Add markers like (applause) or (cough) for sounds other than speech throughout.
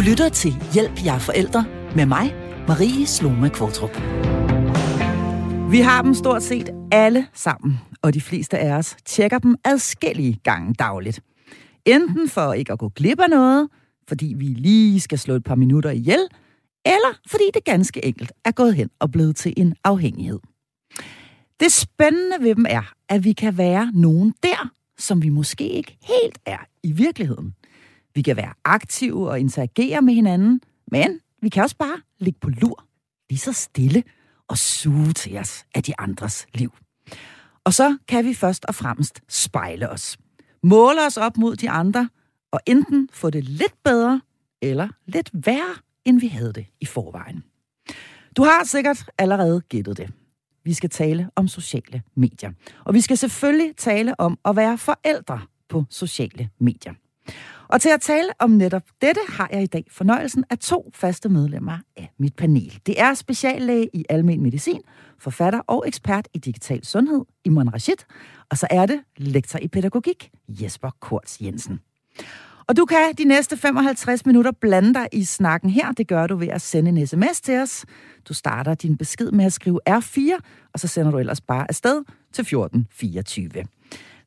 Du lytter til Hjælp jer forældre med mig, Marie Sloma Kvartrup. Vi har dem stort set alle sammen, og de fleste af os tjekker dem adskillige gange dagligt. Enten for ikke at gå glip af noget, fordi vi lige skal slå et par minutter ihjel, eller fordi det ganske enkelt er gået hen og blevet til en afhængighed. Det spændende ved dem er, at vi kan være nogen der, som vi måske ikke helt er i virkeligheden. Vi kan være aktive og interagere med hinanden, men vi kan også bare ligge på lur, lige så stille og suge til os af de andres liv. Og så kan vi først og fremmest spejle os. Måle os op mod de andre, og enten få det lidt bedre eller lidt værre, end vi havde det i forvejen. Du har sikkert allerede gættet det. Vi skal tale om sociale medier. Og vi skal selvfølgelig tale om at være forældre på sociale medier. Og til at tale om netop dette har jeg i dag fornøjelsen af to faste medlemmer af mit panel. Det er speciallæge i almen medicin, forfatter og ekspert i digital sundhed, Imran Rashid, og så er det lektor i pædagogik, Jesper Korts Jensen. Og du kan de næste 55 minutter blande dig i snakken her. Det gør du ved at sende en sms til os. Du starter din besked med at skrive R4, og så sender du ellers bare afsted til 1424.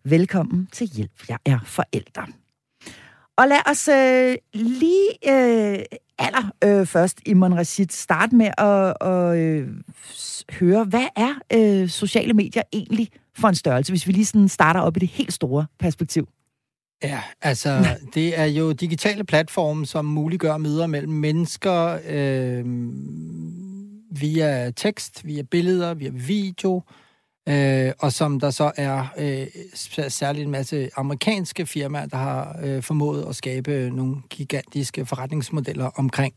Velkommen til Hjælp, jeg er forældre. Og lad os øh, lige øh, aller øh, først, Imon Rashid, starte med at, at øh, høre, hvad er øh, sociale medier egentlig for en størrelse, hvis vi lige sådan starter op i det helt store perspektiv? Ja, altså, (laughs) det er jo digitale platforme, som muliggør møder mellem mennesker øh, via tekst, via billeder, via video, øh, øh, og som der så er øh, særligt en masse amerikanske firmaer, der har øh, formået at skabe nogle gigantiske forretningsmodeller omkring.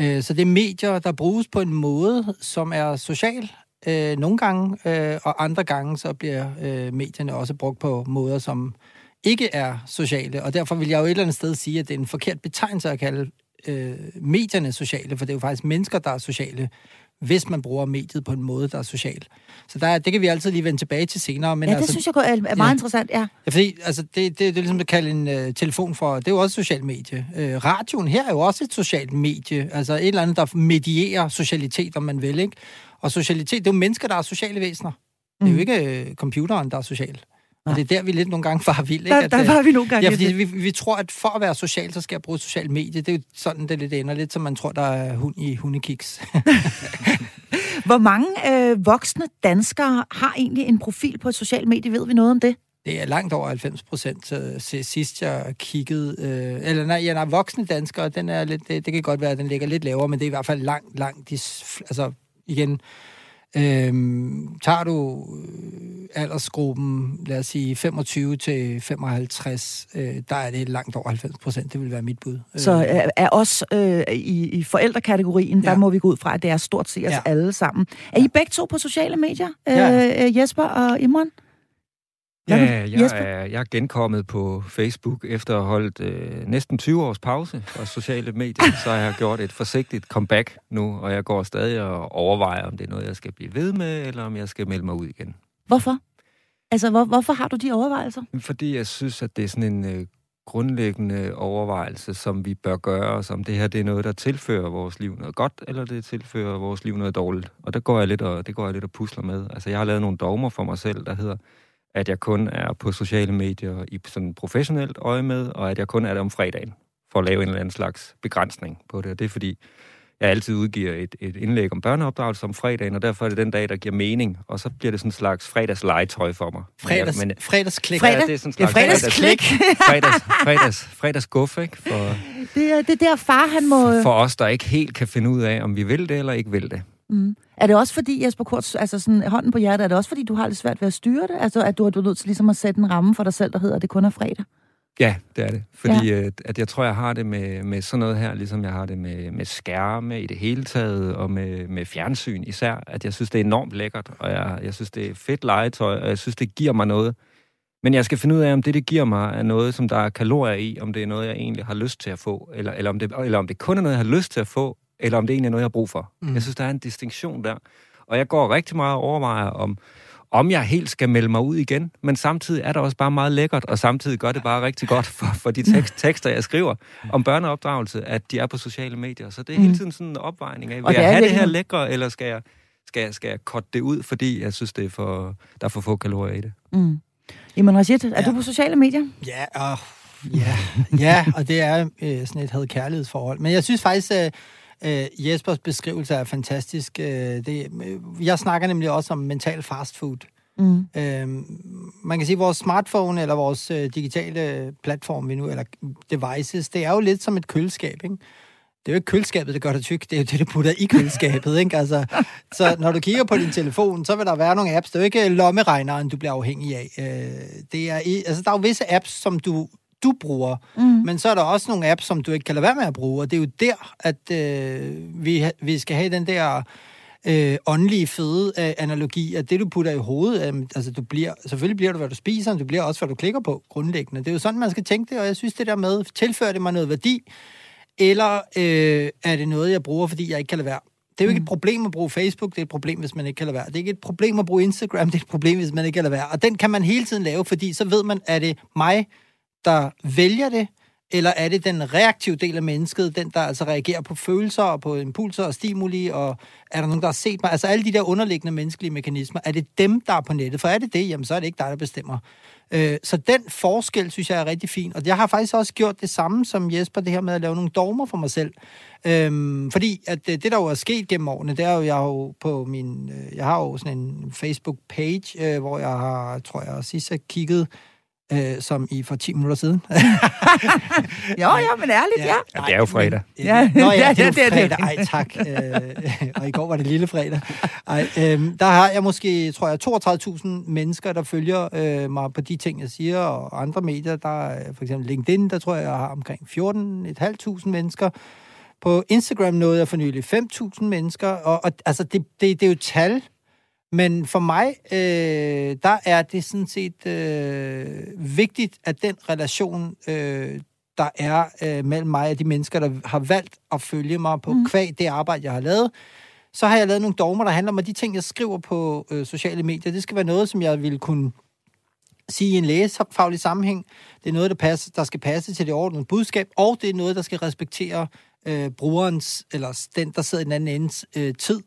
Øh, så det er medier, der bruges på en måde, som er social, øh, nogle gange, øh, og andre gange så bliver øh, medierne også brugt på måder, som ikke er sociale, og derfor vil jeg jo et eller andet sted sige, at det er en forkert betegnelse at kalde øh, medierne sociale, for det er jo faktisk mennesker, der er sociale, hvis man bruger mediet på en måde, der er social. Så der, det kan vi altid lige vende tilbage til senere. Men ja, det altså, synes jeg er meget ja. interessant, ja. ja fordi altså, det, det, det er ligesom at kalde en uh, telefon for, det er jo også et socialt medie. Uh, radioen her er jo også et socialt medie, altså et eller andet, der medierer socialitet, om man vil, ikke? Og socialitet, det er jo mennesker, der er sociale væsener. Det er jo mm. ikke uh, computeren, der er social. Og det er der, vi lidt nogle gange far vild. Ikke? Der, der var vi nogle gange. Ja, fordi vi, vi tror, at for at være social, så skal jeg bruge social medie. Det er jo sådan, det lidt ender. Lidt som man tror, der er hund i hundekiks. (laughs) Hvor mange øh, voksne danskere har egentlig en profil på et socialt medie? Ved vi noget om det? Det er langt over 90 procent. Sidst jeg kiggede... Øh, eller nej, ja, nej, voksne danskere, den er lidt, det, det kan godt være, at den ligger lidt lavere, men det er i hvert fald langt, langt... De, altså, igen, Øhm, tager du øh, aldersgruppen, lad os sige 25 til 55, øh, der er det langt over 90 procent. Det vil være mit bud. Så øh, er os øh, i, i forældrekategorien, ja. der må vi gå ud fra, at det er stort set os ja. alle sammen. Er. I begge to på sociale medier, øh, ja. Jesper og Imran? Ja, jeg er, jeg er genkommet på Facebook efter at have holdt øh, næsten 20 års pause fra sociale medier. så jeg har gjort et forsigtigt comeback nu, og jeg går stadig og overvejer, om det er noget, jeg skal blive ved med, eller om jeg skal melde mig ud igen. Hvorfor? Altså, hvor, hvorfor har du de overvejelser? Fordi jeg synes, at det er sådan en øh, grundlæggende overvejelse, som vi bør gøre, som det her det er noget, der tilfører vores liv noget godt, eller det tilfører vores liv noget dårligt. Og der går jeg lidt og, det går jeg lidt og pusler med. Altså, jeg har lavet nogle dogmer for mig selv, der hedder, at jeg kun er på sociale medier i sådan professionelt øje med, og at jeg kun er der om fredagen, for at lave en eller anden slags begrænsning på det. Og det er fordi, jeg altid udgiver et, et indlæg om børneopdragelse om fredagen, og derfor er det den dag, der giver mening. Og så bliver det sådan en slags fredagslegetøj for mig. Fredags, men, fredagsklik. Fredag, ja, det er sådan en slags ja, fredagsklik. fredags, fredags, fredagsguff, ikke? For, det, er, det der far, han må... For os, der ikke helt kan finde ud af, om vi vil det eller ikke vil det. Mm. Er det også fordi, Jesper Kurz, altså sådan hånden på hjertet, er det også fordi, du har lidt svært ved at styre det? Altså, at du er nødt til ligesom at sætte en ramme for dig selv, der hedder, at det kun er fredag? Ja, det er det. Fordi ja. at, at jeg tror, jeg har det med, med sådan noget her, ligesom jeg har det med, med skærme i det hele taget, og med, med fjernsyn især, at jeg synes, det er enormt lækkert, og jeg, jeg synes, det er fedt legetøj, og jeg synes, det giver mig noget. Men jeg skal finde ud af, om det, det giver mig, er noget, som der er kalorier i, om det er noget, jeg egentlig har lyst til at få, eller, eller, om, det, eller om det kun er noget, jeg har lyst til at få, eller om det egentlig er noget, jeg har brug for. Mm. Jeg synes, der er en distinktion der. Og jeg går rigtig meget og overvejer, om, om jeg helt skal melde mig ud igen, men samtidig er det også bare meget lækkert, og samtidig gør det bare rigtig godt for, for de tekst, (laughs) tekster, jeg skriver om børneopdragelse, at de er på sociale medier. Så det er hele tiden sådan en opvejning af, vil jeg have det her lækre, eller skal jeg, skal jeg, skal jeg korte det ud, fordi jeg synes, det er for, der er for få kalorier i det. Mm. Jamen Rashid, er ja. du på sociale medier? Ja, og, ja, ja, og det er øh, sådan et had-kærlighedsforhold. Men jeg synes faktisk, øh, øh, Jespers beskrivelse er fantastisk. Øh, det, øh, jeg snakker nemlig også om mental fast food. Mm. Øh, man kan sige, at vores smartphone eller vores øh, digitale platform vi nu, eller devices, det er jo lidt som et køleskab, ikke? det er jo ikke køleskabet, der gør dig tyk, det er jo det, du putter i køleskabet, ikke? Altså, så når du kigger på din telefon, så vil der være nogle apps, det er jo ikke lommeregneren, du bliver afhængig af. Øh, det er, altså, der er jo visse apps, som du du bruger. Mm. Men så er der også nogle apps, som du ikke kan lade være med at bruge, og det er jo der, at øh, vi, vi skal have den der øh, åndelige fede øh, analogi, at det, du putter i hovedet, øh, altså du bliver, selvfølgelig bliver du, hvad du spiser, men du bliver også, hvad du klikker på, grundlæggende. Det er jo sådan, man skal tænke det, og jeg synes, det der med, tilfører det mig noget værdi, eller øh, er det noget, jeg bruger, fordi jeg ikke kan lade være? Det er jo ikke et mm. problem at bruge Facebook, det er et problem, hvis man ikke kan lade være. Det er ikke et problem at bruge Instagram, (laughs) det er et problem, hvis man ikke kan lade være. Og den kan man hele tiden lave, fordi så ved man, er det mig, der vælger det, eller er det den reaktive del af mennesket, den der altså reagerer på følelser og på impulser og stimuli, og er der nogen, der har set mig? Altså alle de der underliggende menneskelige mekanismer, er det dem, der er på nettet? For er det det, jamen så er det ikke dig, der bestemmer. Øh, så den forskel, synes jeg er rigtig fin. Og jeg har faktisk også gjort det samme som Jesper, det her med at lave nogle dogmer for mig selv. Øhm, fordi at øh, det, der jo er sket gennem årene, det er jo, jeg har jo på min, øh, jeg har jo sådan en Facebook-page, øh, hvor jeg har, tror jeg, sidst har kigget øh, som i for 10 minutter siden. (laughs) jo, ja, men ærligt, ja. ja. ja det er jo fredag. Men, ja. Nå ja, det er jo fredag. Ej, tak. Øh, og i går var det lille fredag. Ej, øh, der har jeg måske, tror jeg, 32.000 mennesker, der følger øh, mig på de ting, jeg siger, og andre medier. Der er for eksempel LinkedIn, der tror jeg, jeg har omkring 14.500 mennesker. På Instagram nåede jeg for nylig 5.000 mennesker, og, og altså, det, det, det er jo tal, men for mig, øh, der er det sådan set øh, vigtigt, at den relation, øh, der er øh, mellem mig og de mennesker, der har valgt at følge mig på mm. kvæg det arbejde, jeg har lavet, så har jeg lavet nogle dogmer, der handler om, at de ting, jeg skriver på øh, sociale medier, det skal være noget, som jeg vil kunne sige i en læsefaglig sammenhæng. Det er noget, der, passer, der skal passe til det ordentlige budskab, og det er noget, der skal respektere øh, brugerens, eller den, der sidder i den anden ende, øh, tid.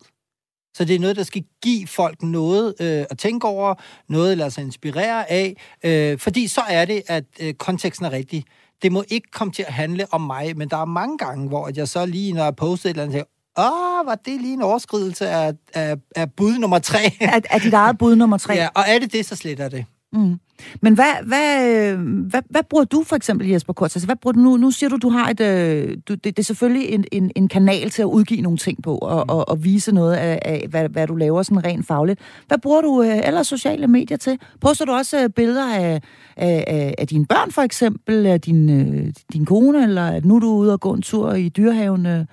Så det er noget, der skal give folk noget øh, at tænke over, noget at lade sig inspirere af, øh, fordi så er det, at øh, konteksten er rigtig. Det må ikke komme til at handle om mig, men der er mange gange, hvor jeg så lige, når jeg poster et eller andet, åh, var det lige en overskridelse af, af, af bud nummer tre? Af, af dit eget bud nummer tre? Ja, og er det det, så sletter det. Mm. Men hvad, hvad, hvad, hvad bruger du for eksempel, Jesper Kort? Altså, hvad bruger du nu? Nu siger du, du har et... Øh, du, det, det er selvfølgelig en, en, en kanal til at udgive nogle ting på, og, og, og vise noget af, af hvad, hvad du laver sådan rent fagligt. Hvad bruger du øh, ellers sociale medier til? Poster du også øh, billeder af, af, af, af dine børn, for eksempel? Af din, øh, din kone, eller at nu er du ude og gå en tur i dyrehaven øh,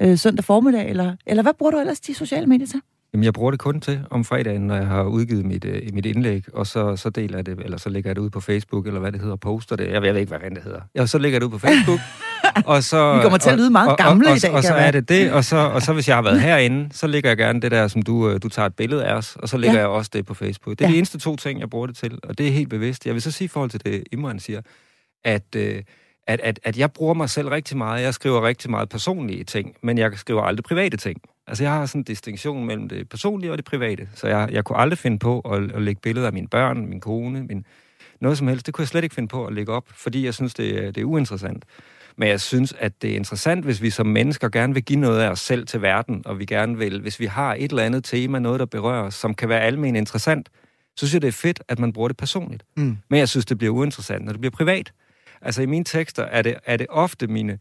øh, søndag formiddag? Eller, eller hvad bruger du ellers de sociale medier til? Jamen, jeg bruger det kun til om fredagen, når jeg har udgivet mit, uh, mit indlæg, og så, så deler jeg det, eller så lægger jeg det ud på Facebook, eller hvad det hedder, poster det. Jeg ved ikke, hvad det hedder. Ja, så lægger jeg det ud på Facebook, (laughs) og så... Vi kommer til at lyde meget gamle og, og, i dag, Og, og så er det det, og så, og så hvis jeg har været herinde, så lægger jeg gerne det der, som du, øh, du tager et billede af os, og så lægger ja. jeg også det på Facebook. Det er ja. de eneste to ting, jeg bruger det til, og det er helt bevidst. Jeg vil så sige i forhold til det, Imran siger, at... Uh, at, at, at jeg bruger mig selv rigtig meget. Jeg skriver rigtig meget personlige ting, men jeg skriver aldrig private ting. Altså, jeg har sådan en distinktion mellem det personlige og det private. Så jeg, jeg kunne aldrig finde på at, at lægge billeder af mine børn, min kone, min, noget som helst. Det kunne jeg slet ikke finde på at lægge op, fordi jeg synes, det, det er uinteressant. Men jeg synes, at det er interessant, hvis vi som mennesker gerne vil give noget af os selv til verden, og vi gerne vil, hvis vi har et eller andet tema, noget, der berører os, som kan være almen interessant, så synes jeg, det er fedt, at man bruger det personligt. Mm. Men jeg synes, det bliver uinteressant, når det bliver privat. Altså i mine tekster er det, er det ofte mine,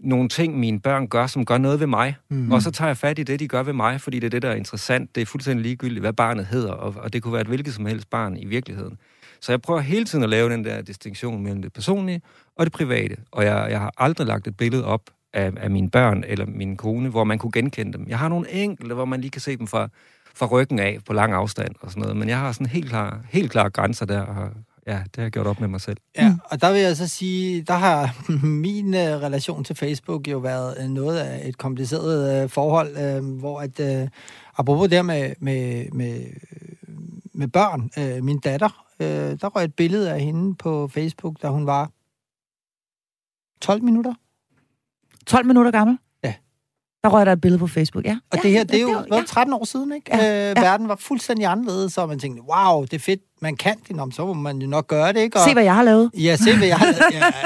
nogle ting, mine børn gør, som gør noget ved mig. Mm-hmm. Og så tager jeg fat i det, de gør ved mig, fordi det er det, der er interessant. Det er fuldstændig ligegyldigt, hvad barnet hedder, og, og det kunne være et hvilket som helst barn i virkeligheden. Så jeg prøver hele tiden at lave den der distinktion mellem det personlige og det private. Og jeg, jeg har aldrig lagt et billede op af, af mine børn eller min kone, hvor man kunne genkende dem. Jeg har nogle enkelte, hvor man lige kan se dem fra, fra ryggen af på lang afstand og sådan noget. Men jeg har sådan helt klar, helt klar grænser der, og ja, det har jeg gjort op med mig selv. Ja, mm. og der vil jeg så sige, der har (laughs) min uh, relation til Facebook jo været uh, noget af et kompliceret uh, forhold, uh, hvor at, uh, apropos der med, med, med med børn. Øh, min datter, øh, der røg et billede af hende på Facebook, da hun var 12 minutter. 12 minutter gammel? Ja. Der røg der et billede på Facebook, ja. Og ja, det her, det er jo var- hvad, 13 år siden, ikke? Ja, Ja, øh, ja. Verden var fuldstændig anderledes, så man tænkte, wow, det er fedt, man kan det, Nå, så må man jo nok gøre det, ikke? Og, Se, hvad jeg har lavet. Ja, se hvad jeg har,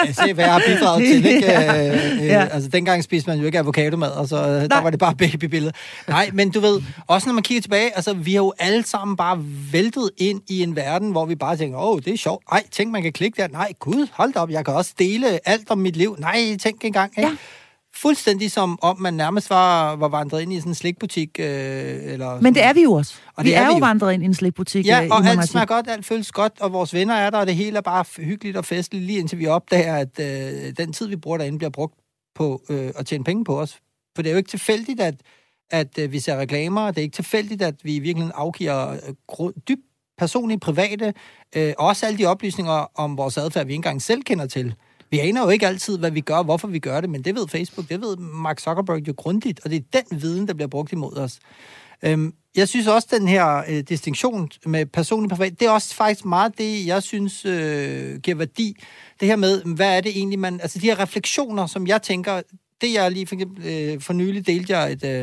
ja, se, hvad jeg har bidraget til. (laughs) Ikke? Ja. Øh, øh, Ja. Altså, dengang spiste man jo ikke avocadomad, og så øh, der var det bare babybilleder. Nej, men du ved, også når man kigger tilbage, altså, vi har jo alle sammen bare væltet ind i en verden, hvor vi bare tænker, åh, oh, det er sjovt. Ej, tænk, man kan klikke der. Nej, gud, hold da op, jeg kan også dele alt om mit liv. Nej, tænk engang. Ikke? Ja. Fuldstændig som om man nærmest var, var vandret ind i sådan en slikbutik. Øh, eller Men det er vi jo også. Og vi det er er, vi jo vandret ind i en slikbutik. Ja, øh, og alt smager godt, alt føles godt, og vores venner er der, og det hele er bare hyggeligt og festligt, lige indtil vi opdager, at øh, den tid, vi bruger derinde, bliver brugt på øh, at tjene penge på os. For det er jo ikke tilfældigt, at, at øh, vi ser reklamer, og det er ikke tilfældigt, at vi i virkeligheden afgiver øh, dybt personlige, private, øh, også alle de oplysninger om vores adfærd, vi ikke engang selv kender til. Vi aner jo ikke altid, hvad vi gør, hvorfor vi gør det, men det ved Facebook, det ved Mark Zuckerberg jo grundigt, og det er den viden, der bliver brugt imod os. Øhm, jeg synes også, den her øh, distinktion med personlig privat, det er også faktisk meget det, jeg synes øh, giver værdi. Det her med, hvad er det egentlig, man... Altså de her refleksioner, som jeg tænker, det jeg lige for eksempel øh, for nylig delte jeg et... Øh,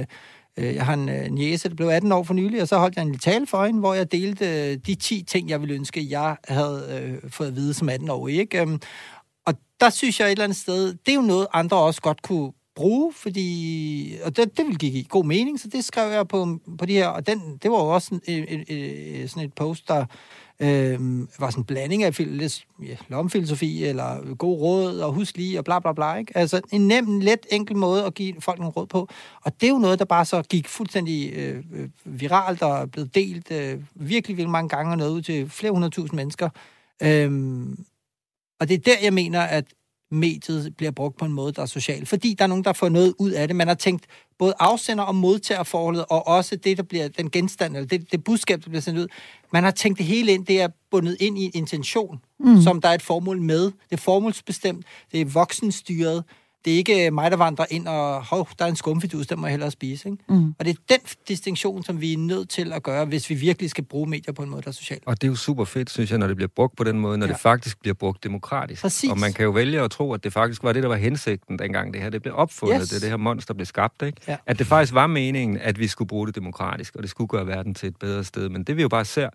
øh jeg har en øh, niece, der blev 18 år for nylig, og så holdt jeg en lille tale for hende, hvor jeg delte øh, de 10 ting, jeg ville ønske, jeg havde øh, fået at vide som 18 år. Ikke? Øhm, der synes jeg et eller andet sted, det er jo noget, andre også godt kunne bruge, fordi, og det, det ville give god mening, så det skrev jeg på, på de her, og den, det var jo også sådan øh, øh, sådan et post, der øh, var sådan en blanding af lidt, ja, lomfilosofi, eller god råd, og husk lige, og bla bla bla, ikke? Altså en nem, let, enkel måde at give folk nogle råd på, og det er jo noget, der bare så gik fuldstændig øh, viralt, og blev delt øh, virkelig, virkelig mange gange, og noget ud til flere hundredtusind mennesker. øh, og det er der, jeg mener, at mediet bliver brugt på en måde, der er social. Fordi der er nogen, der får noget ud af det. Man har tænkt både afsender- og modtagerforholdet, og også det, der bliver den genstand, eller det, det budskab, der bliver sendt ud. Man har tænkt det hele ind, det er bundet ind i en intention, mm. som der er et formål med. Det er formålsbestemt, det er voksenstyret, det er ikke mig, der vandrer ind og, hov, der er en skumfidus, den må jeg hellere spise. Ikke? Mm. Og det er den distinktion, som vi er nødt til at gøre, hvis vi virkelig skal bruge medier på en måde, der er social. Og det er jo super fedt, synes jeg, når det bliver brugt på den måde, når Ja. det faktisk bliver brugt demokratisk. Præcis. Og man kan jo vælge at tro, at det faktisk var det, der var hensigten, dengang det her det blev opfundet, yes. det det her monster blev skabt, ikke? Ja. At det faktisk var meningen, at vi skulle bruge det demokratisk, og det skulle gøre verden til et bedre sted. Men det vi jo bare ser,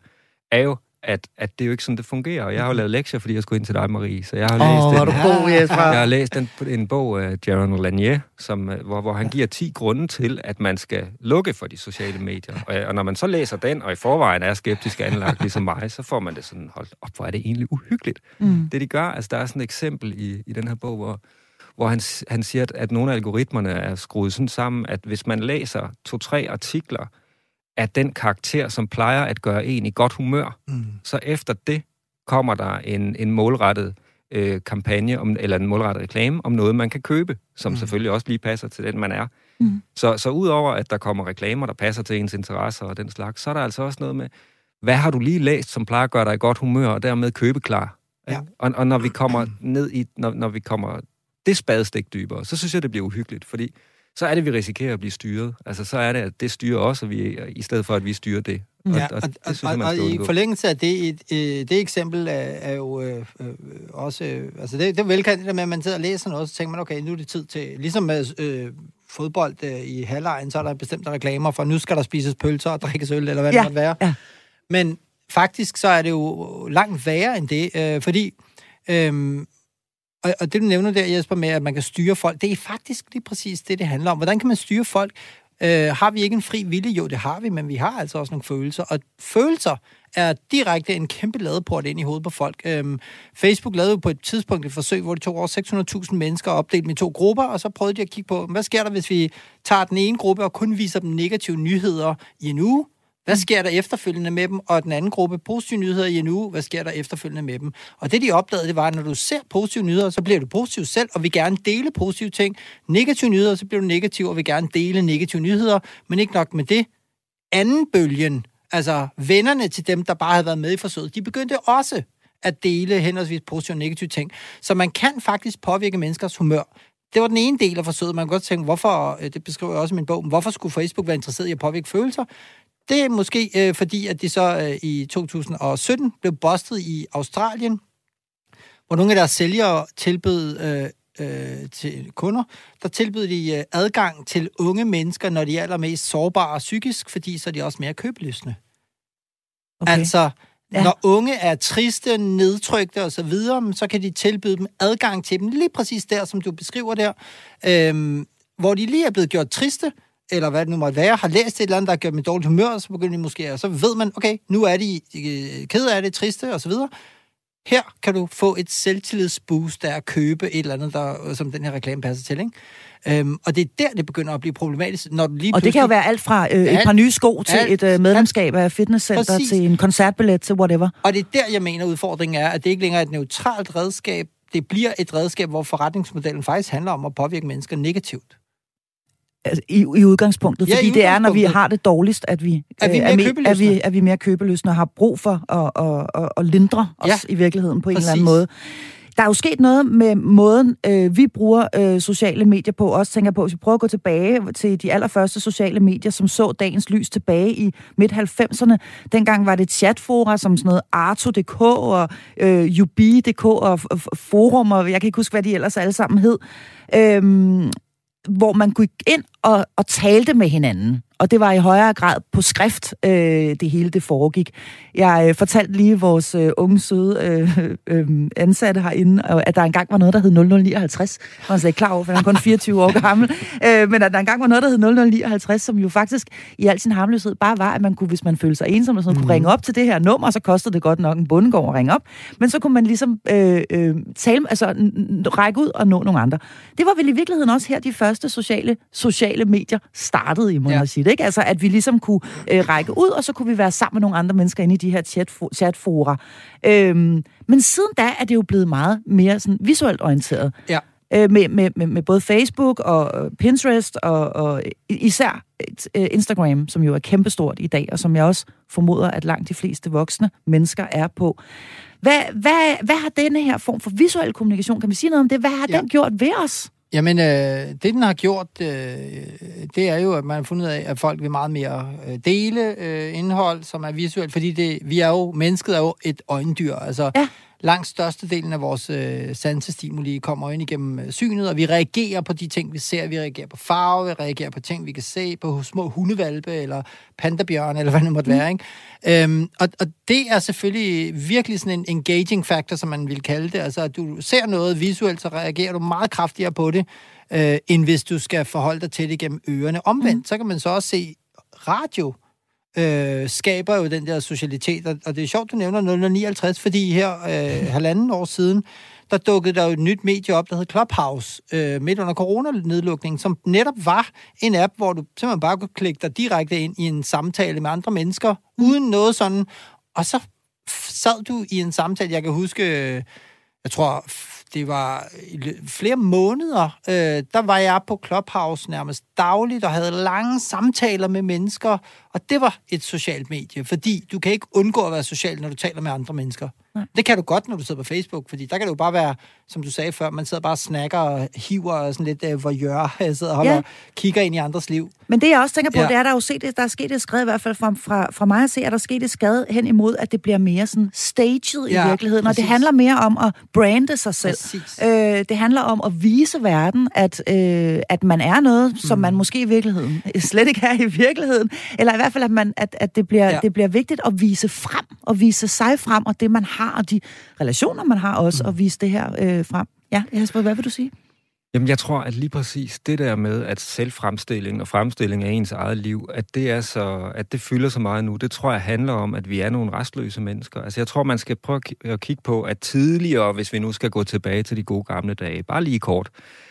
er jo, at, at det er jo ikke sådan, det fungerer. Og jeg har jo lavet lektier, fordi jeg skulle ind til dig, Marie. Så jeg har Åh, læst en, du god, Jesper. jeg har læst en, en bog af Jaron Lanier, som, øh, hvor, hvor han giver 10 grunde til, at man skal lukke for de sociale medier. Og, og når man så læser den, og i forvejen er skeptisk anlagt ligesom mig, så får man det sådan, hold op, hvor er det egentlig uhyggeligt. Mm. Det de gør, altså der er sådan et eksempel i, i den her bog, hvor, hvor han, han siger, at, at nogle af algoritmerne er skruet sådan sammen, at hvis man læser to-tre artikler af den karakter, som plejer at gøre en i godt humør, Mm. så efter det kommer der en, en målrettet øh, kampagne, om, eller en målrettet reklame om noget, man kan købe, som Mm. selvfølgelig også lige passer til den, man er. Mm. Så, så udover at der kommer reklamer, der passer til ens interesser og den slags, så er der altså også noget med, hvad har du lige læst, som plejer at gøre dig i godt humør, og dermed købeklar? Ja. Og, og når vi kommer ned i, når, når vi kommer det spadestik dybere, så synes jeg, det bliver uhyggeligt, fordi så er det, vi risikerer at blive styret. Altså, så er det, at det styrer os, og vi, i stedet for, at vi styrer det. Og, Ja, og, og, det og, synes og, og i forlængelse af det, et, øh, det eksempel er, er jo øh, øh, også... Øh, altså det, det er velkendt, det der med, at man sidder og læser noget, så tænker man, okay, nu er det tid til... Ligesom med øh, fodbold øh, i halvlejen, så er der bestemte reklamer for, nu skal der spises pølser og drikkes øl, eller hvad Ja, det måtte være. ja. Men faktisk så er det jo langt værre end det, øh, fordi... Øh, og, og det, du nævner der, Jesper, med, at man kan styre folk, det er faktisk lige præcis det, det handler om. Hvordan kan man styre folk? Øh, har vi ikke en fri vilje? Jo, det har vi, men vi har altså også nogle følelser. Og følelser er direkte en kæmpe ladeport ind i hovedet på folk. Øhm, Facebook lavede jo på et tidspunkt et forsøg, hvor de tog over 600.000 mennesker og opdelte dem i to grupper, og så prøvede de at kigge på, hvad sker der, hvis vi tager den ene gruppe og kun viser dem negative nyheder i en uge? Hvad sker der efterfølgende med dem? Og den anden gruppe, positive nyheder i en uge, hvad sker der efterfølgende med dem? Og det, de opdagede, det var, at når du ser positive nyheder, så bliver du positiv selv, og vil gerne dele positive ting. Negative nyheder, så bliver du negativ, og vil gerne dele negative nyheder. Men ikke nok med det. Anden bølgen, altså vennerne til dem, der bare havde været med i forsøget, de begyndte også at dele henholdsvis positive og negative ting. Så man kan faktisk påvirke menneskers humør. Det var den ene del af forsøget. Man kan godt tænke, hvorfor, øh, det beskriver jeg også i min bog, hvorfor skulle Facebook være interesseret i at påvirke følelser? Det er måske øh, fordi, at de så øh, i 2017 blev bustet i Australien, hvor nogle af deres sælgere tilbød øh, øh, til kunder, der tilbød de øh, adgang til unge mennesker, når de er allermest sårbare psykisk, fordi så er de også mere købeløsende. Okay. Altså, ja. når unge er triste, nedtrykte osv., så, videre, så kan de tilbyde dem adgang til dem lige præcis der, som du beskriver der, øh, hvor de lige er blevet gjort triste, eller hvad det nu måtte være, har læst et eller andet, der har gjort dem dårligt humør, så begynder de måske, og så ved man, okay, nu er de ked af det, triste osv., her kan du få et selvtillidsboost af at købe et eller andet, der, som den her reklame passer til, ikke? Øhm, og det er der, det begynder at blive problematisk, når du lige Og det kan jo være alt fra øh, alt, et par nye sko til alt, et øh, medlemskab af fitnesscenter præcis. til en koncertbillet til whatever. Og det er der, jeg mener, udfordringen er, at det ikke længere er et neutralt redskab. Det bliver et redskab, hvor forretningsmodellen faktisk handler om at påvirke mennesker negativt altså, i, i udgangspunktet. Ja, fordi i det er, når vi har det dårligst, at vi, er vi, mere, øh, er, er, vi, er vi mere købeløsende og har brug for at, at, at, at lindre os ja, i virkeligheden på en eller anden måde. Der er jo sket noget med måden, øh, vi bruger øh, sociale medier på. Også tænker på, hvis vi prøver at gå tilbage til de allerførste sociale medier, som så dagens lys tilbage i midt-90'erne. Dengang var det chatfora som sådan noget Arto.dk og øh, Ubi.dk og forum, og jeg kan ikke huske, hvad de ellers alle sammen hed. Øhm, hvor man gik ind og, og talte med hinanden. Og det var i højere grad på skrift, øh, det hele det foregik. Jeg øh, fortalte lige vores øh, unge, søde øh, øh, ansatte herinde, at der engang var noget, der hed 0059. Jeg var slet ikke klar over, for han er kun 24 år gammel. Øh, men at der engang var noget, der hed 0059, som jo faktisk i al sin harmløshed bare var, at man kunne, hvis man følte sig ensom, og sådan, mm. kunne ringe op til det her nummer, og så kostede det godt nok en bundegård at ringe op. Men så kunne man ligesom øh, øh, tale, altså række ud og nå nogle andre. Det var vel i virkeligheden også her, de første sociale, sociale medier startede i, må ja. sige ikke? Altså, at vi ligesom kunne øh, række ud, og så kunne vi være sammen med nogle andre mennesker inde i de her chatfora. chatfora. Øhm, men siden da er det jo blevet meget mere sådan visuelt orienteret. Ja. Øh, med, med, med, med både Facebook og Pinterest og, og især øh, Instagram, som jo er kæmpestort i dag, og som jeg også formoder, at langt de fleste voksne mennesker er på. Hvad, hvad, hvad har denne her form for visuel kommunikation, kan vi sige noget om det? Hvad har ja. den gjort ved os? Jamen, øh, det den har gjort, øh, det er jo, at man har fundet ud af, at folk vil meget mere øh, dele øh, indhold, som er visuelt, fordi det, vi er jo, mennesket er jo et øjendyr. Altså, ja langt størstedelen af vores øh, sansestimuli kommer ind igennem øh, synet, og vi reagerer på de ting, vi ser. Vi reagerer på farve, vi reagerer på ting, vi kan se, på små hundevalpe, eller pandabjørn, eller hvad det måtte mm. være. Ikke? Øhm, og, og det er selvfølgelig virkelig sådan en engaging factor, som man vil kalde det. Altså, at du ser noget visuelt, så reagerer du meget kraftigere på det, øh, end hvis du skal forholde dig til det gennem ørerne. Omvendt, mm. så kan man så også se radio, øh, skaber jo den der socialitet. Og, og det er sjovt, du nævner 059, fordi her øh, (laughs) halvanden år siden, der dukkede der jo et nyt medie op, der hed Clubhouse, øh, midt under coronanedlukningen, som netop var en app, hvor du simpelthen bare kunne klikke dig direkte ind i en samtale med andre mennesker, uden noget sådan. Og så sad du i en samtale, jeg kan huske, øh, jeg tror det var flere måneder, øh, der var jeg på Clubhouse nærmest dagligt og havde lange samtaler med mennesker, og det var et socialt medie, fordi du kan ikke undgå at være social, når du taler med andre mennesker. Nej. Det kan du godt, når du sidder på Facebook, fordi der kan det jo bare være, som du sagde før, man sidder bare og snakker og hiver og sådan lidt, uh, hvor (laughs) jeg sidder og holder, ja. kigger ind i andres liv. Men det jeg også tænker på, ja. det er, der er jo set, der er sket et skred, i hvert fald fra, fra, fra mig at se, at der er sket et skred hen imod, at det bliver mere sådan staged ja, i virkeligheden, præcis. og det handler mere om at brande sig selv. Øh, det handler om at vise verden, at, øh, at man er noget, som mm. man måske i virkeligheden (laughs) slet ikke er i virkeligheden, eller hvert fald, at, man, at, at det, bliver, ja. det bliver vigtigt at vise frem, og vise sig frem, og det man har, og de relationer, man har også, mm. at vise det her øh, frem. Ja, Jesper, hvad vil du sige? Jamen, jeg tror, at lige præcis det der med, at selvfremstilling og fremstilling af ens eget liv, at det, er så, at det fylder så meget nu, det tror jeg handler om, at vi er nogle restløse mennesker. Altså, jeg tror, man skal prøve at kigge på, at tidligere, hvis vi nu skal gå tilbage til de gode gamle dage, bare lige kort,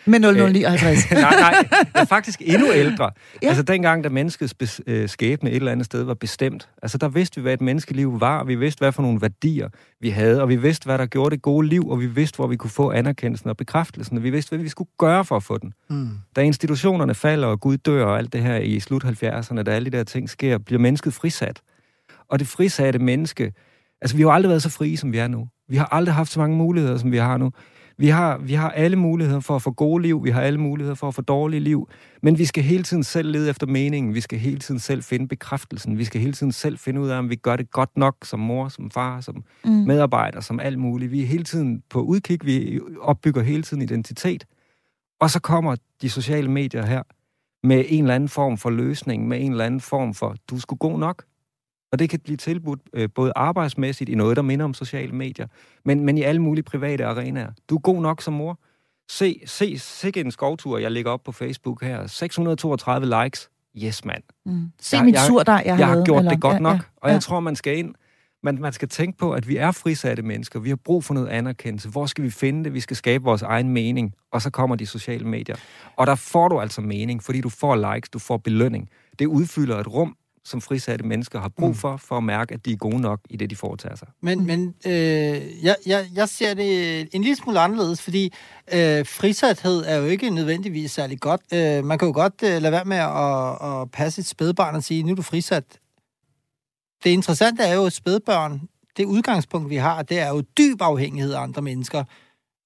med 0059. (laughs) nej, nej, jeg er faktisk endnu ældre. Ja. Altså dengang, da menneskets øh, skæbne et eller andet sted var bestemt, altså der vidste vi, hvad et menneskeliv var, og vi vidste, hvad for nogle værdier vi havde, og vi vidste, hvad der gjorde det gode liv, og vi vidste, hvor vi kunne få anerkendelsen og bekræftelsen, og vi vidste, hvad vi skulle gøre for at få den. Mm. Da institutionerne falder, og Gud dør, og alt det her i slut 70'erne, da alle de der ting sker, bliver mennesket frisat. Og det frisatte menneske, altså vi har jo aldrig været så frie, som vi er nu. Vi har aldrig haft så mange muligheder, som vi har nu Vi har, vi har alle muligheder for at få gode liv, vi har alle muligheder for at få dårlige liv, men vi skal hele tiden selv lede efter meningen, vi skal hele tiden selv finde bekræftelsen, vi skal hele tiden selv finde ud af, om vi gør det godt nok som mor, som far, som mm. medarbejder, som alt muligt. Vi er hele tiden på udkig, vi opbygger hele tiden identitet, og så kommer de sociale medier her med en eller anden form for løsning, med en eller anden form for, du sgu god nok. Og det kan blive tilbudt øh, både arbejdsmæssigt i noget, der minder om sociale medier, men, men i alle mulige private arenaer. Du er god nok som mor. Se, se, se en skovtur, jeg lægger op på Facebook her. 632 likes. Yes, mand. Mm. Se jeg, min sur, der jeg, jeg, jeg har gjort eller? det godt ja, nok, ja, og jeg tror, man skal ind man, man skal tænke på, at vi er frisatte mennesker. Vi har brug for noget anerkendelse. Hvor skal vi finde det? Vi skal skabe vores egen mening. Og så kommer de sociale medier. Og der får du altså mening, fordi du får likes, du får belønning. Det udfylder et rum, som frisatte mennesker har brug mm. for, for at mærke, at de er gode nok i det, de foretager sig. Men, men øh, jeg, jeg, jeg ser det en lille smule anderledes, fordi øh, frisathed er jo ikke nødvendigvis særlig godt. Øh, man kan jo godt øh, lade være med at, at passe et spædbarn og sige, nu er du frisat. Det interessante er jo, at spædbørn, det udgangspunkt, vi har, det er jo dyb afhængighed af andre mennesker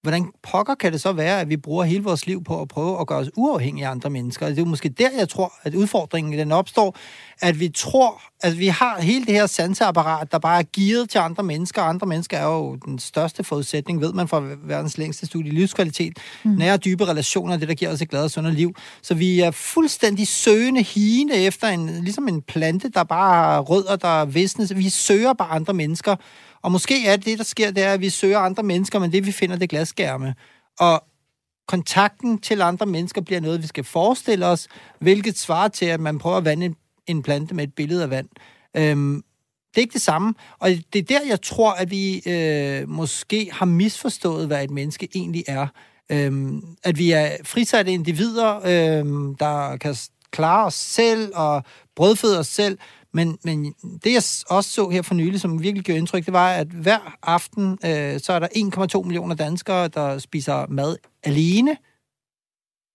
hvordan pokker kan det så være, at vi bruger hele vores liv på at prøve at gøre os uafhængige af andre mennesker? Det er jo måske der, jeg tror, at udfordringen den opstår, at vi tror, at vi har hele det her sanseapparat, der bare er gearet til andre mennesker. Andre mennesker er jo den største forudsætning, ved man fra verdens længste studie, livskvalitet. Mm. Nære dybe relationer, det der giver os et glad og sundt liv. Så vi er fuldstændig søgende, hine efter en, ligesom en plante, der bare har rødder, der visnes. Vi søger bare andre mennesker, og måske er det, der sker, det er, at vi søger andre mennesker, men det, vi finder, det er glasskærme. Og kontakten til andre mennesker bliver noget, vi skal forestille os, hvilket svarer til, at man prøver at vande en plante med et billede af vand. Øhm, det er ikke det samme. Og det er der, jeg tror, at vi øh, måske har misforstået, hvad et menneske egentlig er. Øhm, at vi er frisatte individer, øhm, der kan klare os selv og brødføde os selv, men, men det, jeg også så her for nylig, som virkelig gjorde indtryk, det var, at hver aften, øh, så er der 1,2 millioner danskere, der spiser mad alene.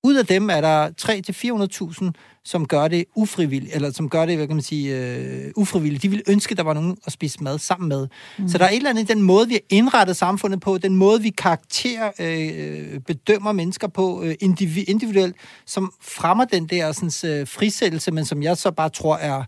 Ud af dem er der 300-400.000, som gør det ufrivilligt, eller som gør det, hvad kan man sige, øh, ufrivilligt. De vil ønske, der var nogen at spise mad sammen med. Mm. Så der er et eller andet i den måde, vi har indrettet samfundet på, den måde, vi karakter øh, bedømmer mennesker på øh, individuelt, som fremmer den der sådan, øh, frisættelse, men som jeg så bare tror er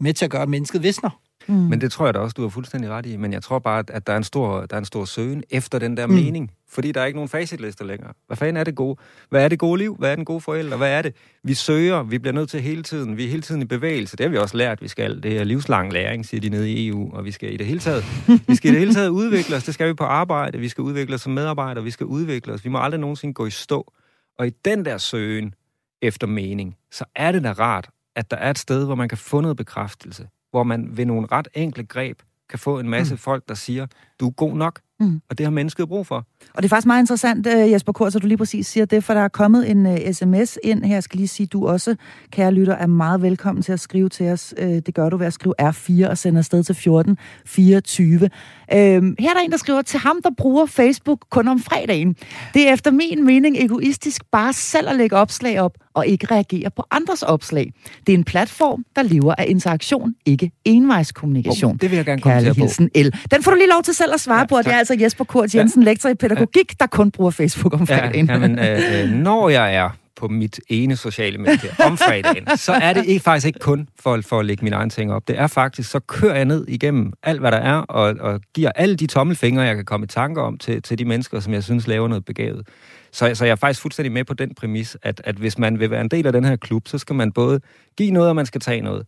med til at gøre, at mennesket visner. Mm. Men det tror jeg da også, du har fuldstændig ret i. Men jeg tror bare, at der er en stor, der er en stor søgen efter den der mm. mening. Fordi der er ikke nogen facitlister længere. Hvad fanden er det gode? Hvad er det gode liv? Hvad er den gode forælder? Hvad er det? Vi søger, vi bliver nødt til hele tiden. Vi er hele tiden i bevægelse. Det har vi også lært, vi skal. Det er livslang læring, siger de nede i EU. Og vi skal i det hele taget, (laughs) vi skal i det hele taget udvikle os. Det skal vi på arbejde. Vi skal udvikle os som medarbejdere. Vi skal udvikle os. Vi må aldrig nogensinde gå i stå. Og i den der søgen efter mening, så er det da rart at der er et sted, hvor man kan få noget bekræftelse, hvor man ved nogle ret enkle greb kan få en masse mm. folk, der siger, du er god nok, mm. og det har mennesket brug for. Og det er faktisk meget interessant, øh, Jesper Kors, at du lige præcis siger det, for der er kommet en uh, øh, sms ind her. Jeg skal lige sige, du også, kære lytter, er meget velkommen til at skrive til os. Uh, det gør du ved at skrive R4 og sende afsted til 1424. Uh, her er der en, der skriver, til ham, der bruger Facebook kun om fredagen. Det er efter min mening egoistisk bare selv at lægge opslag op, og ikke reagere på andres opslag. Det er en platform, der lever af interaktion, ikke envejskommunikation. Oh, det vil jeg gerne komme til hilsen L. Den får du lige lov til selv at svare ja, på, det er altså Jesper Kurt Jensen, ja. lektor i pædagogik, der kun bruger Facebook om fredagen. Ja, jamen, øh, øh, når jeg er på mit ene sociale medie om fredagen, så er det ikke, faktisk ikke kun for, for at lægge mine egne ting op. Det er faktisk, så kører jeg ned igennem alt, hvad der er, og, og giver alle de tommelfingre, jeg kan komme i tanker om til, til de mennesker, som jeg synes laver noget begavet. Så, så jeg er faktisk fuldstændig med på den præmis, at, at hvis man vil være en del af den her klub, så skal man både give noget, og man skal tage noget.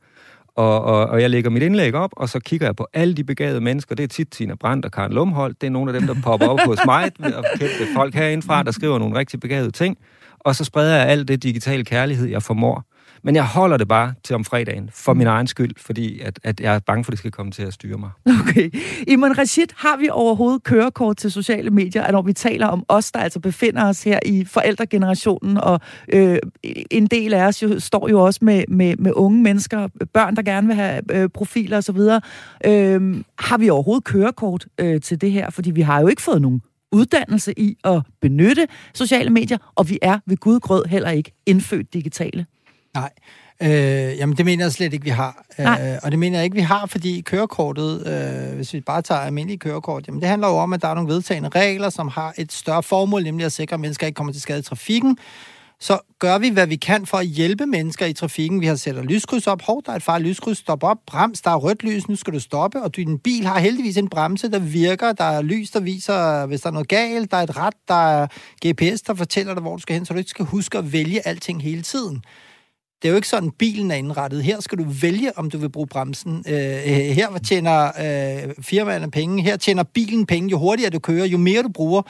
Og, og, og jeg lægger mit indlæg op, og så kigger jeg på alle de begavede mennesker. Det er tit Tina Brandt og Karen Lumholdt. Det er nogle af dem, der popper op hos mig, og kendte folk herindefra, der skriver nogle rigtig begavede ting. Og så spreder jeg alt det digitale kærlighed, jeg formår. Men jeg holder det bare til om fredagen, for min egen skyld, fordi at, at jeg er bange for, at det skal komme til at styre mig. Okay. Iman Rashid, har vi overhovedet kørekort til sociale medier, at når vi taler om os, der altså befinder os her i forældregenerationen, og øh, en del af os jo, står jo også med, med, med unge mennesker, børn, der gerne vil have øh, profiler osv., øh, har vi overhovedet kørekort øh, til det her? Fordi vi har jo ikke fået nogen uddannelse i at benytte sociale medier, og vi er ved Gud grød heller ikke indfødt digitale. Nej. Øh, jamen, det mener jeg slet ikke, vi har. Øh, og det mener jeg ikke, vi har, fordi kørekortet, øh, hvis vi bare tager almindelige kørekort, jamen det handler jo om, at der er nogle vedtagende regler, som har et større formål, nemlig at sikre, at mennesker ikke kommer til skade i trafikken. Så gør vi, hvad vi kan for at hjælpe mennesker i trafikken. Vi har sætter lyskryds op. Hov, der er et farligt lyskryds. Stop op. Brems, der er rødt lys. Nu skal du stoppe. Og din bil har heldigvis en bremse, der virker. Der er lys, der viser, hvis der er noget galt. Der er et ret. Der er GPS, der fortæller dig, hvor du skal hen, så du ikke skal huske at vælge alting hele tiden. Det er jo ikke sådan, bilen er indrettet. Her skal du vælge, om du vil bruge bremsen. Øh, øh, her tjener øh, firmaerne penge. Her tjener bilen penge. Jo hurtigere du kører, jo mere du bruger.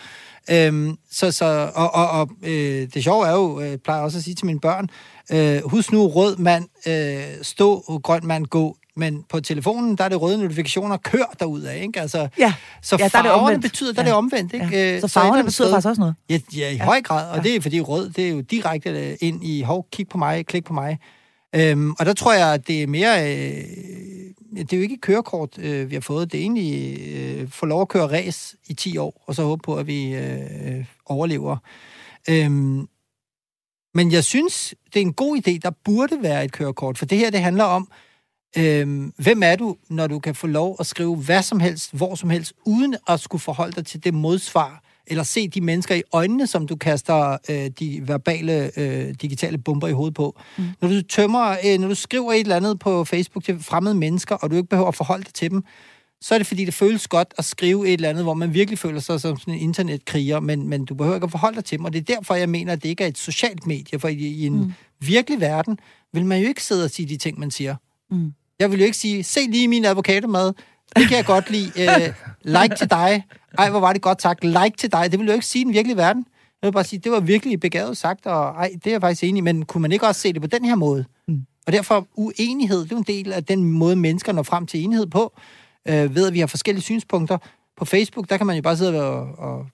Øhm, så, så, og og, og øh, det sjove er jo, øh, jeg plejer også at sige til mine børn, øh, husk nu rød mand øh, stå, og grøn mand gå. Men på telefonen, der er det røde notifikationer, kør derud af, ikke? Altså, ja. Så ja, der farverne er det betyder, der ja. er det omvendt, ikke? Ja. Øh, så farverne så betyder sted, faktisk også noget? Ja, ja i ja. høj grad, og ja. det er fordi rød, det er jo direkte øh, ind i, hov, kig på mig, klik på mig. Øhm, og der tror jeg, at det er mere... Øh, det er jo ikke kørekort, øh, vi har fået. Det er egentlig øh, få lov at køre race i 10 år, og så håbe på, at vi øh, overlever. Øhm, men jeg synes, det er en god idé. Der burde være et kørekort, for det her, det handler om, øh, hvem er du, når du kan få lov at skrive hvad som helst, hvor som helst, uden at skulle forholde dig til det modsvar, eller se de mennesker i øjnene, som du kaster øh, de verbale øh, digitale bomber i hovedet på. Mm. Når du tømmer, øh, når du skriver et eller andet på Facebook til fremmede mennesker, og du ikke behøver at forholde dig til dem, så er det fordi, det føles godt at skrive et eller andet, hvor man virkelig føler sig som sådan en internetkriger, men, men du behøver ikke at forholde dig til dem, og det er derfor, jeg mener, at det ikke er et socialt medie, for i, i en mm. virkelig verden vil man jo ikke sidde og sige de ting, man siger. Mm. Jeg vil jo ikke sige, se lige min avocadomad, det kan jeg godt lide. Uh, like til dig. Ej, hvor var det godt sagt. Like til dig. Det vil du ikke sige i den virkelige verden. Jeg vil bare sige, det var virkelig begavet sagt, og ej, det er jeg faktisk enig i, men kunne man ikke også se det på den her måde? Mm. Og derfor uenighed, det er en del af den måde, mennesker når frem til enighed på, øh, ved at vi har forskellige synspunkter. På Facebook, der kan man jo bare sidde og, og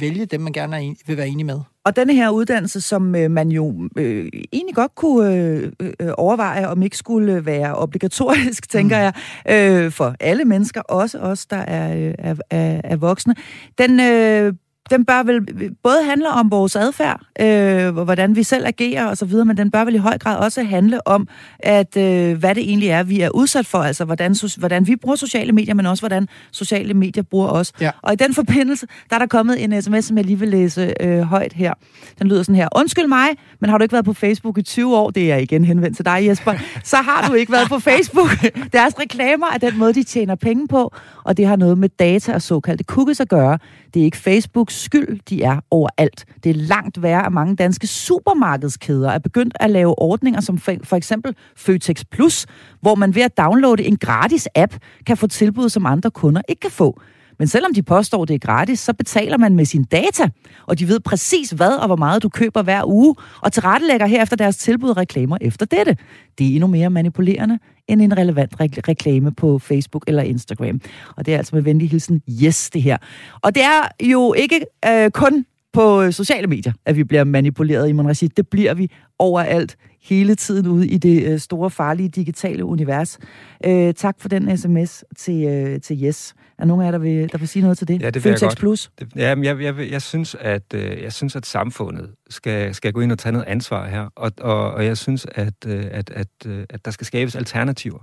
vælge dem, man gerne en, vil være enig med. Og denne her uddannelse, som øh, man jo øh, egentlig godt kunne øh, øh, overveje, om ikke skulle være obligatorisk, (laughs) tænker mm. jeg, øh, for alle mennesker, også os, der er, øh, er, er, er voksne, den øh, den bør vel både handle om vores adfærd, øh, hvordan vi selv agerer og så videre, men den bør vel i høj grad også handle om, at øh, hvad det egentlig er, vi er udsat for, altså hvordan, hvordan vi bruger sociale medier, men også hvordan sociale medier bruger os. Ja. Og i den forbindelse, der er der kommet en sms, som jeg lige vil læse øh, højt her. Den lyder sådan her. Undskyld mig, men har du ikke været på Facebook i 20 år? Det er igen henvendt til dig, Jesper. Så har du ikke været på Facebook. (laughs) Deres reklamer er den måde, de tjener penge på, og det har noget med data og såkaldte cookies at gøre. Det er ikke Facebooks skyld, de er overalt. Det er langt værre, at mange danske supermarkedskæder er begyndt at lave ordninger som for eksempel Føtex Plus, hvor man ved at downloade en gratis app kan få tilbud, som andre kunder ikke kan få. Men selvom de påstår, det er gratis, så betaler man med sin data, og de ved præcis hvad og hvor meget du køber hver uge, og tilrettelægger herefter deres tilbud og reklamer efter dette. Det er endnu mere manipulerende end en relevant reklame på Facebook eller Instagram. Og det er altså med venlig hilsen, yes, det her. Og det er jo ikke øh, kun på øh, sociale medier, at vi bliver manipuleret i mon Det bliver vi overalt, hele tiden ude i det øh, store, farlige digitale univers. Øh, tak for den sms til, øh, til Yes. Er nogen af jer, der vil, der vil sige noget til det? Ja, det vil jeg godt. Plus? Det, ja, jeg, jeg, jeg, synes, at, øh, jeg synes, at samfundet skal, skal gå ind og tage noget ansvar her, og, og, og jeg synes, at, øh, at, at, øh, at der skal skabes alternativer.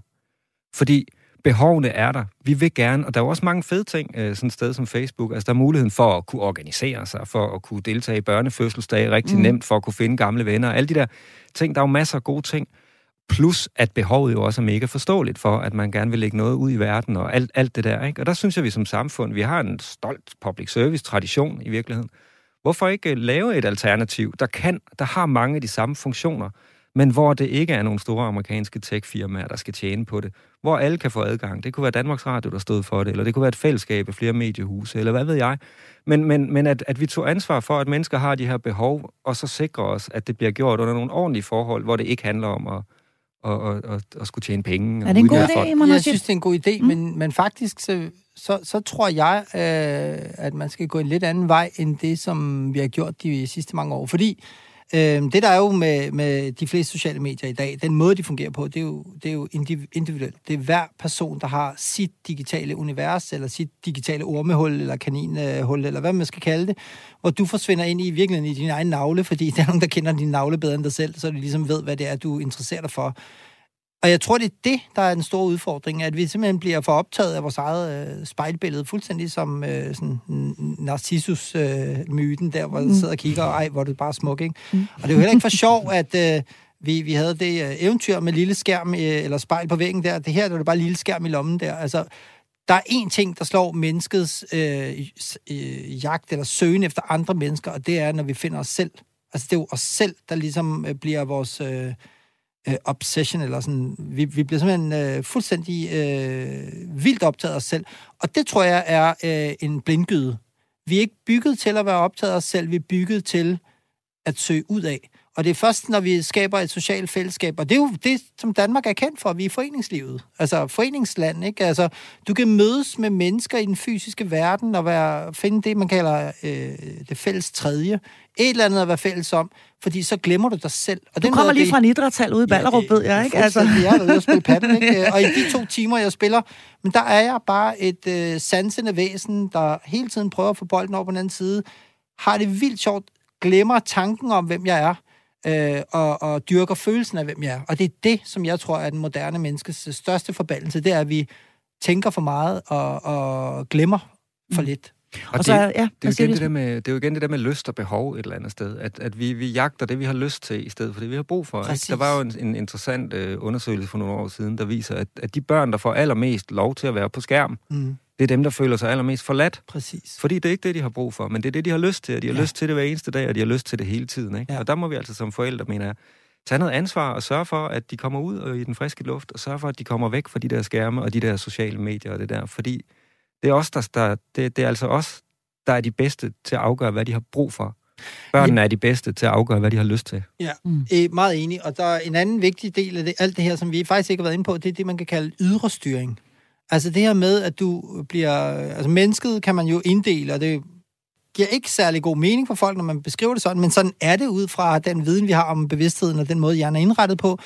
Fordi behovene er der. Vi vil gerne, og der er også mange fede ting, sådan et sted som Facebook. Altså, der er muligheden for at kunne organisere sig, for at kunne deltage i børnefødselsdage rigtig mm. nemt, for at kunne finde gamle venner. Alle de der ting, der er jo masser af gode ting. Plus, at behovet jo også er mega forståeligt for, at man gerne vil lægge noget ud i verden og alt, alt det der. Ikke? Og der synes jeg, vi som samfund, vi har en stolt public service-tradition i virkeligheden. Hvorfor ikke øh, lave et alternativ, der kan, der har mange af de samme funktioner, men hvor det ikke er nogle store amerikanske tech-firmaer, der skal tjene på det. Hvor alle kan få adgang. Det kunne være Danmarks Radio, der stod for det, eller det kunne være et fællesskab af flere mediehuse, eller hvad ved jeg. Men, men, men at, at vi tog ansvar for, at mennesker har de her behov, og så sikrer os, at det bliver gjort under nogle ordentlige forhold, hvor det ikke handler om at og, og, og, og skulle tjene penge. Er det en god idé, man Jeg synes, det er en god idé, mm. men, men faktisk så, så, så tror jeg, øh, at man skal gå en lidt anden vej, end det, som vi har gjort de sidste mange år. Fordi Øh, det der er jo med, med de fleste sociale medier i dag, den måde, de fungerer på, det er jo, det er jo individuelt. Det er hver person, der har sit digitale univers, eller sit digitale ormehul, eller kaninhul, eller hvad man skal kalde det, hvor du forsvinder ind i virkeligheden i din egen navle, fordi (laughs) der er nogen, der kender din navle bedre end dig selv, så de ligesom ved, hvad det er, du interesserer dig for. Og jeg tror, det er det, der er en stor udfordring, at vi simpelthen bliver for optaget af vores eget øh, spejlbillede, fuldstændig som øh, sådan Narcissus-myten, øh, der hvor du mm. sidder og kigger, og ej, hvor du bare smuk, ikke? Mm. Og det er jo heller ikke for sjov, at øh, vi, vi havde det øh, eventyr med lille skærm, øh, eller spejl på væggen der. Det her der er det bare lille skærm i lommen der. Altså, der er én ting, der slår menneskets øh, øh, jagt eller søgen efter andre mennesker, og det er, når vi finder os selv. Altså, det er jo os selv, der ligesom øh, bliver vores... Øh, øh, obsession, eller sådan, vi, vi bliver simpelthen øh, fuldstændig øh, vildt optaget af os selv. Og det tror jeg er øh, en blindgyde. Vi er ikke bygget til at være optaget af os selv, vi er bygget til at søge ud af. Og det er først, når vi skaber et socialt fællesskab, og det er jo det, som Danmark er kendt for, vi er foreningslivet. Altså foreningsland, ikke? Altså, du kan mødes med mennesker i den fysiske verden og være, finde det, man kalder øh, det fælles tredje. Et eller andet at være fælles om, fordi så glemmer du dig selv. Og du kommer lige det, fra en idrætshal ude i Ballerup, ja, ved jeg, ikke? Altså. Jeg er ude og spille paddel, ikke? (laughs) Og i de to timer, jeg spiller, men der er jeg bare et øh, sansende væsen, der hele tiden prøver at få bolden over på den anden side, har det vildt sjovt, glemmer tanken om, hvem jeg er, øh, og, og dyrker følelsen af, hvem jeg er. Og det er det, som jeg tror er den moderne menneskes største forbandelse, det er, at vi tænker for meget og, og glemmer for mm. lidt. Og, og så, det, ja, det, er jo igen det, der med, det er jo igen det der med lyst og behov et eller andet sted. At, at vi, vi jagter det, vi har lyst til, i stedet for det, vi har brug for. Ikke? Der var jo en, en interessant øh, undersøgelse for nogle år siden, der viser, at, at de børn, der får allermest lov til at være på skærm, mm det er dem, der føler sig allermest forladt. Præcis. Fordi det er ikke det, de har brug for, men det er det, de har lyst til. Og de har ja. lyst til det hver eneste dag, og de har lyst til det hele tiden. Ikke? Ja. Og der må vi altså som forældre, mener jeg, tage noget ansvar og sørge for, at de kommer ud og i den friske luft, og sørge for, at de kommer væk fra de der skærme og de der sociale medier og det der. Fordi det er, os, der, der, det, det er altså os, der er de bedste til at afgøre, hvad de har brug for. Børnene ja. er de bedste til at afgøre, hvad de har lyst til. Ja, mm. er meget enig. Og der er en anden vigtig del af det, alt det her, som vi faktisk ikke har været inde på, det er det, man kan kalde ydre styring. Altså det her med, at du bliver... Altså mennesket kan man jo inddele, og det giver ikke særlig god mening for folk, når man beskriver det sådan, men sådan er det ud fra den viden, vi har om bevidstheden og den måde, hjernen er indrettet på,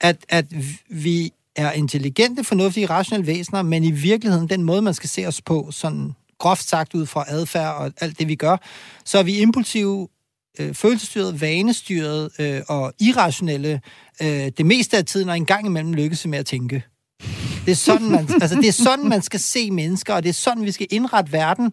at, at vi er intelligente, fornuftige, rationelle væsener, men i virkeligheden, den måde, man skal se os på, sådan groft sagt ud fra adfærd og alt det, vi gør, så er vi impulsive, øh, følelsesstyret, vanestyret øh, og irrationelle øh, det meste af tiden, og en gang imellem lykkes med at tænke. Det er, sådan, man, altså, det er sådan, man skal se mennesker, og det er sådan, vi skal indrette verden.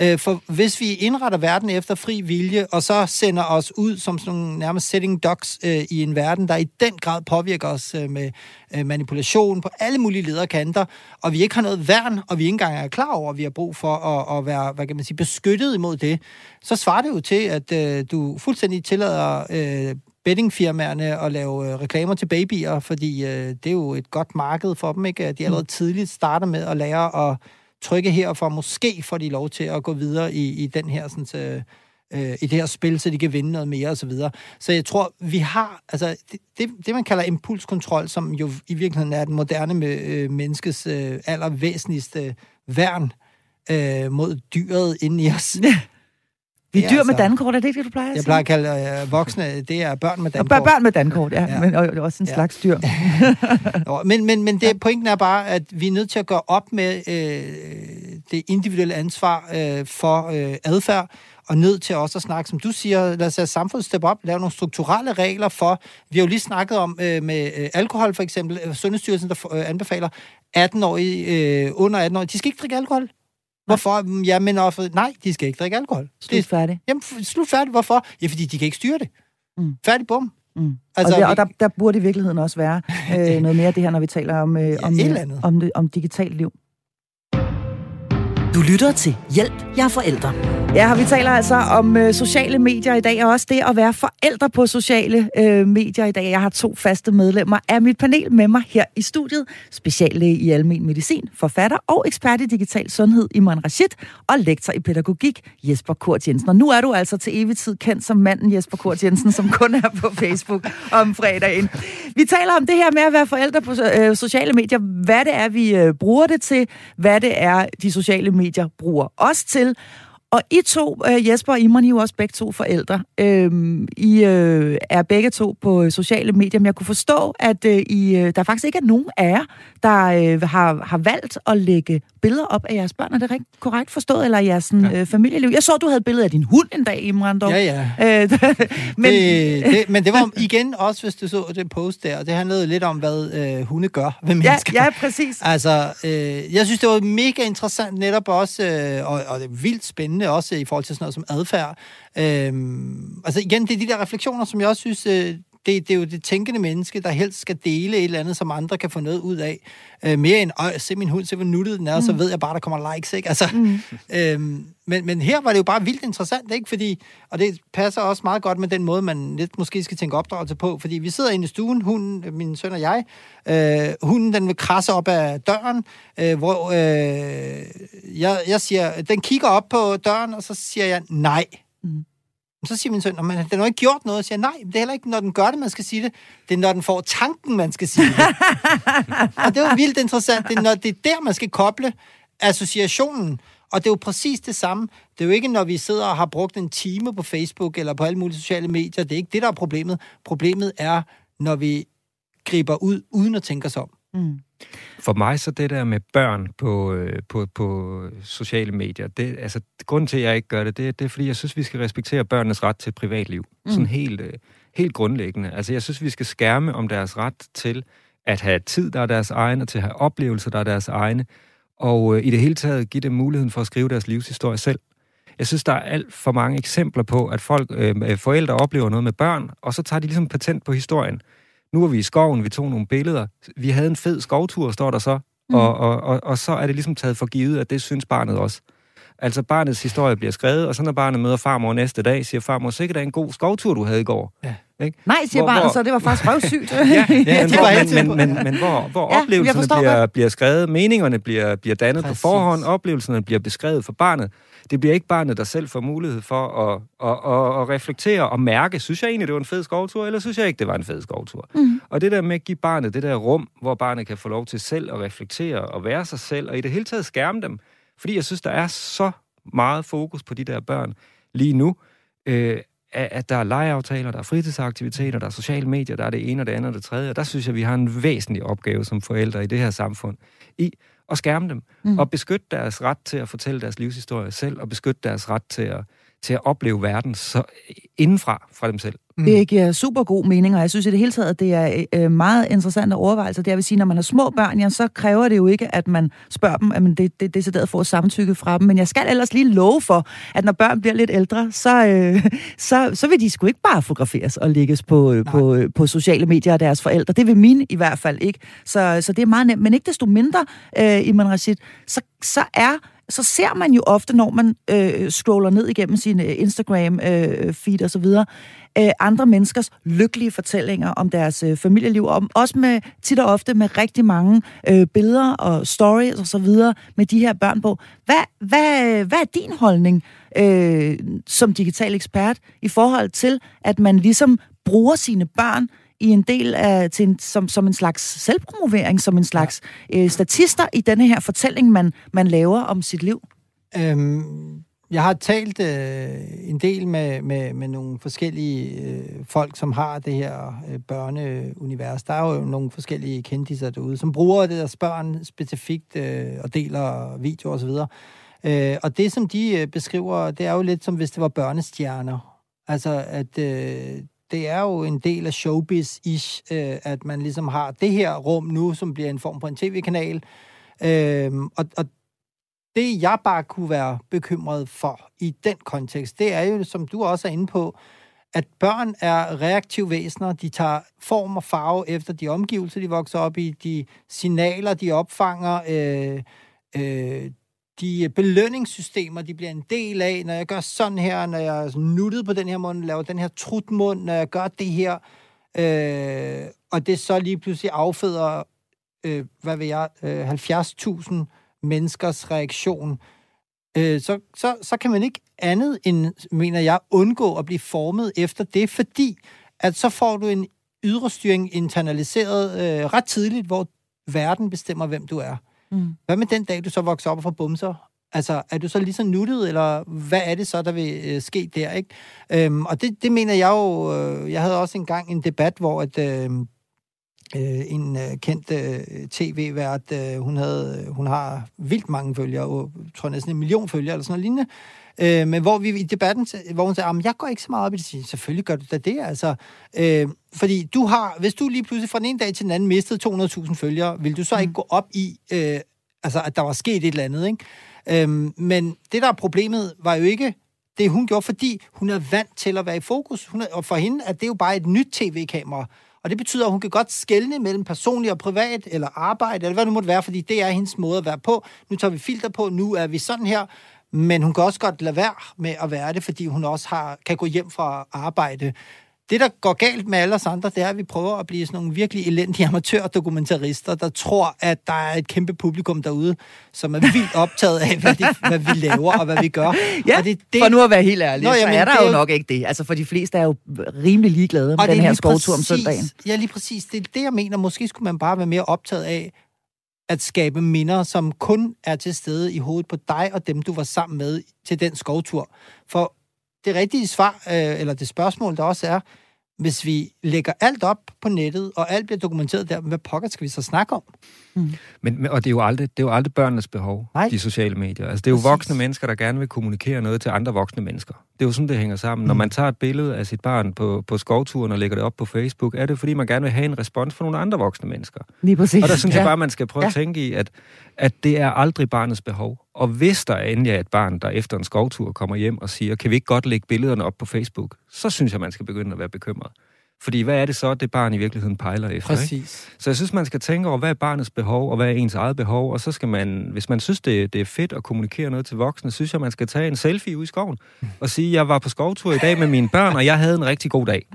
Øh, for hvis vi indretter verden efter fri vilje, og så sender os ud som sådan nogle nærmest setting dogs øh, i en verden, der i den grad påvirker os øh, med øh, manipulation på alle mulige lederkanter, og vi ikke har noget værn, og vi ikke engang er klar over, at vi har brug for at, at være hvad kan man sige, beskyttet imod det, så svarer det jo til, at øh, du fuldstændig tillader øh, bettingfirmaerne at lave øh, reklamer til babyer, fordi øh, det er jo et godt marked for dem, ikke? At de allerede mm. tidligt starter med at lære at trykke her, for måske får de lov til at gå videre i, i den her sådan, så, øh, i det her spil, så de kan vinde noget mere og så videre. Så jeg tror, vi har, altså det, det, det man kalder impulskontrol, som jo i virkeligheden er den moderne med, øh, menneskes øh, allervæsentligste værn øh, mod dyret inde i os. (laughs) Vi er dyr altså, med dankort, er det ikke det, du plejer at? Jeg plejer at kalde øh, voksne, det er børn med dankort. Og børn med dankort, ja. ja. Men og, også en ja. slags dyr. (laughs) men men, men det, pointen er bare, at vi er nødt til at gøre op med øh, det individuelle ansvar øh, for øh, adfærd, og nødt til også at snakke, som du siger, lad os have samfundet steppe op, lave nogle strukturelle regler for, vi har jo lige snakket om øh, med øh, alkohol for eksempel, øh, Sundhedsstyrelsen, der øh, anbefaler 18-årige, øh, under 18 år, de skal ikke drikke alkohol. Hvorfor? Ja, men også, nej, de skal ikke drikke alkohol. Slut færdig. Jamen, slut færdig. Hvorfor? Ja, fordi de kan ikke styre det. Mm. Færdig, bum. Mm. Altså, og, der, og der, der burde i virkeligheden også være øh, (laughs) noget mere af det her, når vi taler om, øh, om, ja, om, om, om digitalt liv. Du lytter til Hjælp, jeg er forældre. Ja, vi taler altså om øh, sociale medier i dag, og også det at være forældre på sociale øh, medier i dag. Jeg har to faste medlemmer af mit panel med mig her i studiet. Speciallæge i almen medicin, forfatter og ekspert i digital sundhed Iman Rashid, og lektor i pædagogik Jesper Kort Jensen. Og nu er du altså til evig tid kendt som manden Jesper Kort Jensen, som kun er på Facebook om fredagen. Vi taler om det her med at være forældre på øh, sociale medier. Hvad det er, vi øh, bruger det til. Hvad det er, de sociale medier bruger os til og I to, øh, Jesper og Imran, I er jo også begge to forældre. Øhm, I øh, er begge to på sociale medier, men jeg kunne forstå, at øh, I, øh, der faktisk ikke er nogen af jer, der øh, har, har valgt at lægge billeder op af jeres børn. Er det rigtig korrekt forstået, eller jeres sådan, ja. øh, familieliv? Jeg så, du havde et billede af din hund en dag, Imran. Dog. Ja, ja. Øh, (laughs) men... Det, det, men det var igen også, hvis du så det post der, det handlede lidt om, hvad øh, hunde gør ved mennesker. Ja, ja præcis. Altså, øh, jeg synes, det var mega interessant netop også, øh, og, og det er vildt spændende også i forhold til sådan noget som adfærd. Øhm, altså igen, det er de der refleksioner, som jeg også synes, øh, det, det er jo det tænkende menneske, der helst skal dele et eller andet, som andre kan få noget ud af. Øh, mere end, at se min hund, se hvor nuttet den er, mm. så ved jeg bare, der kommer likes, ikke? Altså, mm. øhm, men, men her var det jo bare vildt interessant, ikke? Fordi, og det passer også meget godt med den måde, man lidt måske skal tænke opdragelse på, fordi vi sidder inde i stuen, hunden, min søn og jeg, øh, hunden den vil krasse op af døren, øh, hvor øh, jeg, jeg siger, den kigger op på døren, og så siger jeg nej. Mm. Så siger min søn, men den har ikke gjort noget. Jeg siger, nej, det er heller ikke, når den gør det, man skal sige det. Det er, når den får tanken, man skal sige det. (laughs) og det var vildt interessant. Det er, når det er der, man skal koble associationen. Og det er jo præcis det samme. Det er jo ikke, når vi sidder og har brugt en time på Facebook eller på alle mulige sociale medier. Det er ikke det, der er problemet. Problemet er, når vi griber ud, uden at tænke os om. Mm. For mig så det der med børn på, øh, på, på sociale medier, det, altså, grunden til, at jeg ikke gør det, det, det er, fordi jeg synes, vi skal respektere børnenes ret til privatliv. Mm. Sådan helt, øh, helt grundlæggende. Altså, jeg synes, vi skal skærme om deres ret til at have tid, der er deres egen, og til at have oplevelser, der er deres egne, og øh, i det hele taget give dem muligheden for at skrive deres livshistorie selv. Jeg synes, der er alt for mange eksempler på, at folk, øh, forældre oplever noget med børn, og så tager de ligesom patent på historien. Nu var vi i skoven, vi tog nogle billeder. Vi havde en fed skovtur, står der så. Mm. Og, og, og, og så er det ligesom taget for givet, at det synes barnet også. Altså barnets historie bliver skrevet, og så når barnet møder farmor næste dag, siger farmor, sikkert er en god skovtur, du havde i går. Ja. Ikke? Nej, siger hvor, barnet hvor... så, det var faktisk (laughs) røvsygt. ja, ja, (laughs) men, hvor, men, men, men, men hvor, hvor ja, oplevelserne bliver, bliver skrevet, meningerne bliver, bliver dannet Præcis. på forhånd, oplevelserne bliver beskrevet for barnet. Det bliver ikke barnet, der selv får mulighed for at, at, at, at reflektere og mærke, synes jeg egentlig, det var en fed skovtur, eller synes jeg ikke, det var en fed skovtur. Mm. Og det der med at give barnet det der rum, hvor barnet kan få lov til selv at reflektere og være sig selv, og i det hele taget skærme dem. Fordi jeg synes, der er så meget fokus på de der børn lige nu, øh, at der er legeaftaler, der er fritidsaktiviteter, der er sociale medier, der er det ene og det andet og det tredje. Og der synes jeg, vi har en væsentlig opgave som forældre i det her samfund i at skærme dem mm. og beskytte deres ret til at fortælle deres livshistorie selv og beskytte deres ret til at, til at opleve verden så indenfra fra dem selv. Mm. Det giver super god mening, og jeg synes i det hele taget, at det er øh, meget interessante overvejelser. Det vil sige, når man har små børn, ja, så kræver det jo ikke, at man spørger dem, at det, det, det er decideret får samtykke fra dem. Men jeg skal ellers lige love for, at når børn bliver lidt ældre, så, øh, (laughs) så, så vil de sgu ikke bare fotograferes og lægges på, øh, på, øh, på sociale medier af deres forældre. Det vil mine i hvert fald ikke. Så, så det er meget nemt. Men ikke desto mindre, øh, Iman Rashid, så, så er så ser man jo ofte, når man øh, scroller ned igennem sin øh, Instagram-feed øh, og så videre, øh, andre menneskers lykkelige fortællinger om deres øh, familieliv, og også med tit og ofte med rigtig mange øh, billeder og stories og så videre med de her børn på. Hvad, hvad, hvad er din holdning øh, som digital ekspert i forhold til, at man ligesom bruger sine børn i en del af, til en, som, som en slags selvpromovering, som en slags øh, statister i denne her fortælling, man, man laver om sit liv? Øhm, jeg har talt øh, en del med, med, med nogle forskellige øh, folk, som har det her øh, børneunivers. Der er jo nogle forskellige kendiser derude, som bruger det deres børn specifikt øh, og deler videoer osv. Øh, og det, som de øh, beskriver, det er jo lidt som hvis det var børnestjerner. Altså, at øh, det er jo en del af showbiz-ish, øh, at man ligesom har det her rum nu, som bliver en form på en tv-kanal. Øh, og, og det, jeg bare kunne være bekymret for i den kontekst, det er jo, som du også er inde på, at børn er reaktive væsener. De tager form og farve efter de omgivelser, de vokser op i, de signaler, de opfanger, øh, øh, de belønningssystemer, de bliver en del af, når jeg gør sådan her, når jeg er nuttet på den her mund, laver den her trutmund, når jeg gør det her, øh, og det så lige pludselig afføder, øh, hvad ved jeg, øh, 70.000 menneskers reaktion, øh, så, så, så kan man ikke andet end, mener jeg, undgå at blive formet efter det, fordi at så får du en ydre styring internaliseret øh, ret tidligt, hvor verden bestemmer, hvem du er. Mm. Hvad med den dag, du så vokser op og får bumser Altså, er du så lige så nuttet, eller hvad er det så, der vil øh, ske der, ikke? Øhm, og det, det mener jeg jo... Øh, jeg havde også engang en debat, hvor at, øh, øh, en øh, kendt øh, tv-vært, øh, hun, havde, hun har vildt mange følgere, og, tror næsten en million følgere, eller sådan noget lignende, Øh, men hvor vi i debatten, hvor hun sagde, jeg går ikke så meget op i det. Selvfølgelig gør du da det, altså. Øh, fordi du har, hvis du lige pludselig fra den ene dag til den anden mistede 200.000 følgere, vil du så ikke mm. gå op i, øh, altså, at der var sket et eller andet, ikke? Øh, men det, der er problemet, var jo ikke det, hun gjorde, fordi hun er vant til at være i fokus. Hun er, og for hende er det jo bare et nyt tv-kamera. Og det betyder, at hun kan godt skelne mellem personlig og privat, eller arbejde, eller hvad det måtte være, fordi det er hendes måde at være på. Nu tager vi filter på, nu er vi sådan her. Men hun kan også godt lade være med at være det, fordi hun også har, kan gå hjem fra arbejde. Det, der går galt med alle os andre, det er, at vi prøver at blive sådan nogle virkelig elendige amatørdokumentarister, der tror, at der er et kæmpe publikum derude, som er vildt (laughs) optaget af, hvad, de, hvad vi laver og hvad vi gør. Ja, og det, det... for nu at være helt ærlig, Nå, jamen, så er der jo nok ikke det. Altså, for de fleste er jo rimelig ligeglade med den her skovtur om søndagen. Ja, lige præcis. Det er det, jeg mener. Måske skulle man bare være mere optaget af, at skabe minder, som kun er til stede i hovedet på dig og dem, du var sammen med til den skovtur. For det rigtige svar, øh, eller det spørgsmål, der også er, hvis vi lægger alt op på nettet, og alt bliver dokumenteret der, hvad pokker skal vi så snakke om? Mm. Men, og det er, jo aldrig, det er jo aldrig børnenes behov, Nej. de sociale medier. Altså, det er jo Præcis. voksne mennesker, der gerne vil kommunikere noget til andre voksne mennesker. Det er jo sådan, det hænger sammen. Mm. Når man tager et billede af sit barn på, på skovturen og lægger det op på Facebook, er det fordi, man gerne vil have en respons fra nogle andre voksne mennesker. Lige præcis. Og der synes ja. jeg bare, man skal prøve ja. at tænke i, at, at det er aldrig barnets behov. Og hvis der endelig er et barn, der efter en skovtur kommer hjem og siger, kan vi ikke godt lægge billederne op på Facebook, så synes jeg, man skal begynde at være bekymret. Fordi hvad er det så, det barn i virkeligheden pejler efter? Præcis. Ikke? Så jeg synes, man skal tænke over, hvad er barnets behov, og hvad er ens eget behov, og så skal man, hvis man synes, det, det er fedt at kommunikere noget til voksne, synes jeg, man skal tage en selfie ud i skoven, og sige, jeg var på skovtur i dag med mine børn, og jeg havde en rigtig god dag.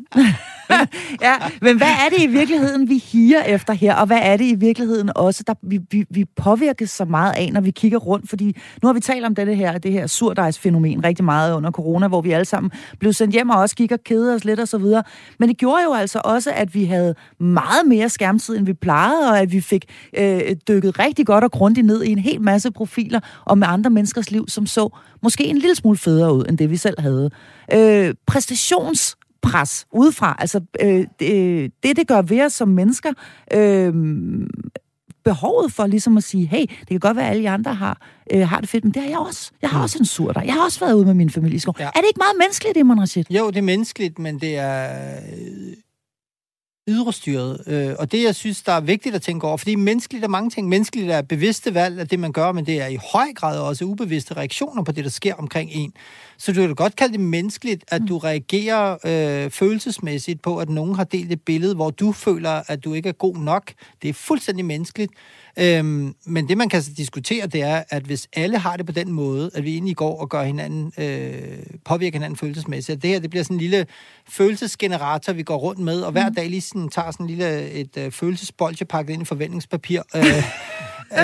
(laughs) ja, men hvad er det i virkeligheden, vi higer efter her, og hvad er det i virkeligheden også, der vi, vi, vi påvirkes så meget af, når vi kigger rundt? Fordi nu har vi talt om det her, det her surdejsfænomen rigtig meget under corona, hvor vi alle sammen blev sendt hjem og også gik og kede os lidt og så videre. Men det gjorde jo altså også, at vi havde meget mere skærmtid, end vi plejede, og at vi fik øh, dykket rigtig godt og grundigt ned i en hel masse profiler og med andre menneskers liv, som så måske en lille smule federe ud, end det vi selv havde. Øh, præstations pres udefra. Altså, øh, det, det, gør ved os som mennesker, øh, behovet for ligesom at sige, hey, det kan godt være, at alle andre har, øh, har det fedt, men det har jeg også. Jeg har mm. også en sur der. Jeg har også været ude med min familie i skov. Ja. Er det ikke meget menneskeligt, det, man har set? Jo, det er menneskeligt, men det er ydrestyret. Øh, og det, jeg synes, der er vigtigt at tænke over, fordi menneskeligt er mange ting. Menneskeligt er bevidste valg af det, man gør, men det er i høj grad også ubevidste reaktioner på det, der sker omkring en. Så du kan godt kalde det menneskeligt, at du reagerer øh, følelsesmæssigt på, at nogen har delt et billede, hvor du føler, at du ikke er god nok. Det er fuldstændig menneskeligt. Øhm, men det, man kan diskutere, det er, at hvis alle har det på den måde, at vi egentlig går og gør hinanden, øh, påvirker hinanden følelsesmæssigt, at det her det bliver sådan en lille følelsesgenerator, vi går rundt med, og hver mm. dag lige sådan, tager sådan en lille et, øh, følelsesbolge pakket ind i forventningspapir. Øh,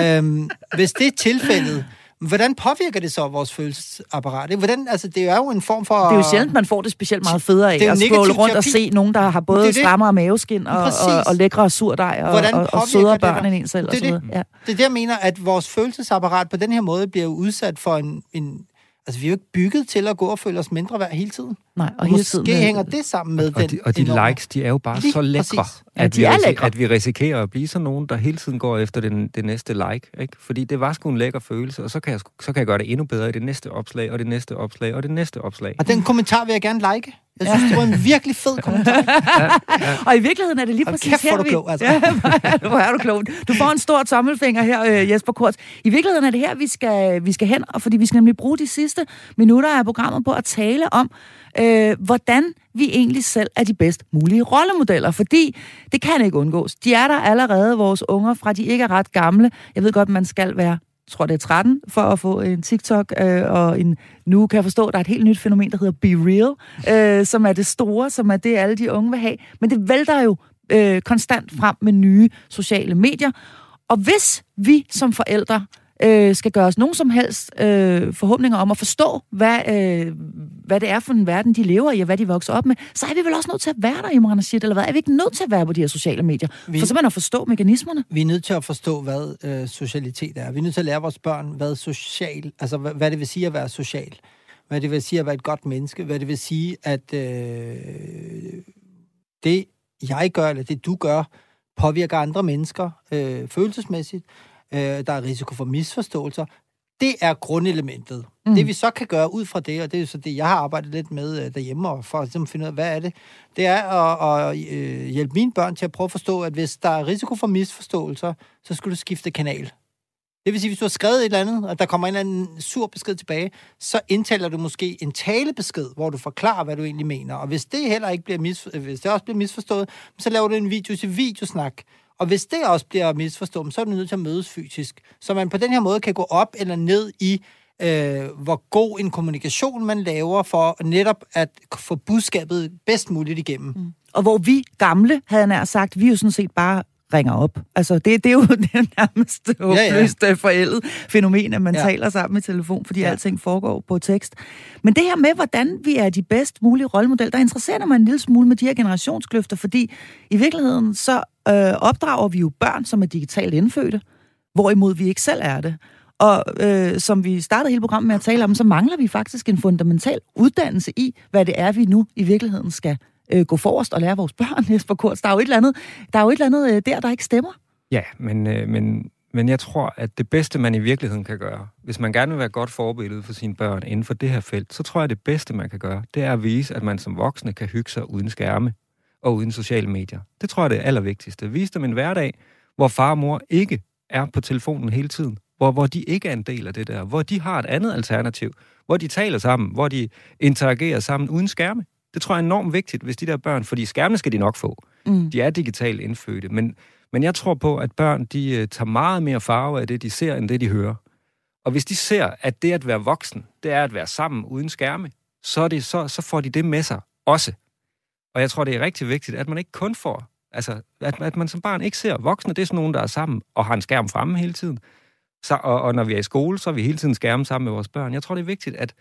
(laughs) øh, hvis det er tilfældet, Hvordan påvirker det så vores følelsesapparat? Hvordan, altså, det er jo en form for... Det er jo sjældent, man får det specielt meget federe af at scrolle rundt terapi. og se nogen, der har både strammere maveskin og, og, og lækre surdej og, og, og sødere børn end en selv. Det, det, ja. det er det, jeg mener, at vores følelsesapparat på den her måde bliver udsat for en, en Altså, vi er jo ikke bygget til at gå og føle os mindre værd hele tiden. Nej, og hele tiden. Måske hænger det sammen med og, den de, Og de enorme. likes, de er jo bare Lige så lækre, ja, at, vi er lækre. at vi risikerer at blive sådan nogen, der hele tiden går efter den, det næste like. Ikke? Fordi det var sgu en lækker følelse, og så kan, jeg, så kan jeg gøre det endnu bedre i det næste opslag, og det næste opslag, og det næste opslag. Og den kommentar vil jeg gerne like. Jeg synes, ja. det var en virkelig fed (laughs) kommentar. ja, ja. Og i virkeligheden er det lige præcis kæft, her, du klog, altså. Ja, (laughs) hvor er du klog. Du får en stor tommelfinger her, øh, Jesper Kort. I virkeligheden er det her, vi skal, vi skal hen, og fordi vi skal nemlig bruge de sidste minutter af programmet på at tale om, øh, hvordan vi egentlig selv er de bedst mulige rollemodeller, fordi det kan ikke undgås. De er der allerede, vores unger, fra de ikke er ret gamle. Jeg ved godt, man skal være tror det er 13, for at få en TikTok, øh, og en, nu kan jeg forstå, at der er et helt nyt fænomen, der hedder Be Real, øh, som er det store, som er det, alle de unge vil have. Men det vælter jo øh, konstant frem med nye sociale medier. Og hvis vi som forældre øh, skal gøre os nogen som helst øh, forhåbninger om at forstå, hvad, øh, hvad det er for en verden, de lever i, og hvad de vokser op med, så er vi vel også nødt til at være der, Imran Rashid, eller hvad? Er vi ikke nødt til at være på de her sociale medier? Vi, for simpelthen at forstå mekanismerne? Vi er nødt til at forstå, hvad øh, socialitet er. Vi er nødt til at lære vores børn, hvad social, altså hvad, hvad det vil sige at være social. Hvad det vil sige at være et godt menneske. Hvad det vil sige, at øh, det, jeg gør, eller det, du gør, påvirker andre mennesker øh, følelsesmæssigt. Øh, der er risiko for misforståelser. Det er grundelementet. Mm. Det vi så kan gøre ud fra det, og det er så det, jeg har arbejdet lidt med øh, derhjemme, og for at finde ud af, hvad er det, det er at, at øh, hjælpe mine børn til at prøve at forstå, at hvis der er risiko for misforståelser, så skal du skifte kanal. Det vil sige, hvis du har skrevet et eller andet, og der kommer en eller anden sur besked tilbage, så indtaler du måske en talebesked, hvor du forklarer, hvad du egentlig mener. Og hvis det heller ikke bliver misforstået, hvis det også bliver misforstået, så laver du en video til videosnak. Og hvis det også bliver misforstået, så er du nødt til at mødes fysisk. Så man på den her måde kan gå op eller ned i, øh, hvor god en kommunikation man laver for netop at få budskabet bedst muligt igennem. Mm. Og hvor vi gamle, havde han sagt, vi er jo sådan set bare ringer op. Altså, det, det er jo (laughs) det nærmest håbløst ja, ja. forældet fænomen, at man ja. taler sammen i telefon, fordi ja. alting foregår på tekst. Men det her med, hvordan vi er de bedst mulige rollemodeller, der interesserer mig en lille smule med de her generationskløfter, fordi i virkeligheden så øh, opdrager vi jo børn, som er digitalt indfødte, hvorimod vi ikke selv er det. Og øh, som vi startede hele programmet med at tale om, så mangler vi faktisk en fundamental uddannelse i, hvad det er, vi nu i virkeligheden skal øh, gå forrest og lære vores børn, (laughs) Jesper Kurs. Der er jo et eller andet, der, er jo et eller andet øh, der, der ikke stemmer. Ja, men, øh, men, men jeg tror, at det bedste, man i virkeligheden kan gøre, hvis man gerne vil være godt forbillede for sine børn inden for det her felt, så tror jeg, at det bedste, man kan gøre, det er at vise, at man som voksne kan hygge sig uden skærme og uden sociale medier. Det tror jeg, det er allervigtigste. Vise dem en hverdag, hvor far og mor ikke er på telefonen hele tiden, hvor, hvor de ikke er en del af det der, hvor de har et andet alternativ, hvor de taler sammen, hvor de interagerer sammen uden skærme. Det tror jeg er enormt vigtigt, hvis de der børn, fordi skærmene skal de nok få. Mm. De er digitalt indfødte, men, men jeg tror på, at børn, de uh, tager meget mere farve af det, de ser, end det, de hører. Og hvis de ser, at det at være voksen, det er at være sammen uden skærme, så, er det, så, så får de det med sig også. Og jeg tror, det er rigtig vigtigt, at man ikke kun får, altså, at, at man som barn ikke ser voksne, det er sådan nogen, der er sammen og har en skærm fremme hele tiden. Så, og, og når vi er i skole, så er vi hele tiden skærme sammen med vores børn. Jeg tror, det er vigtigt, at,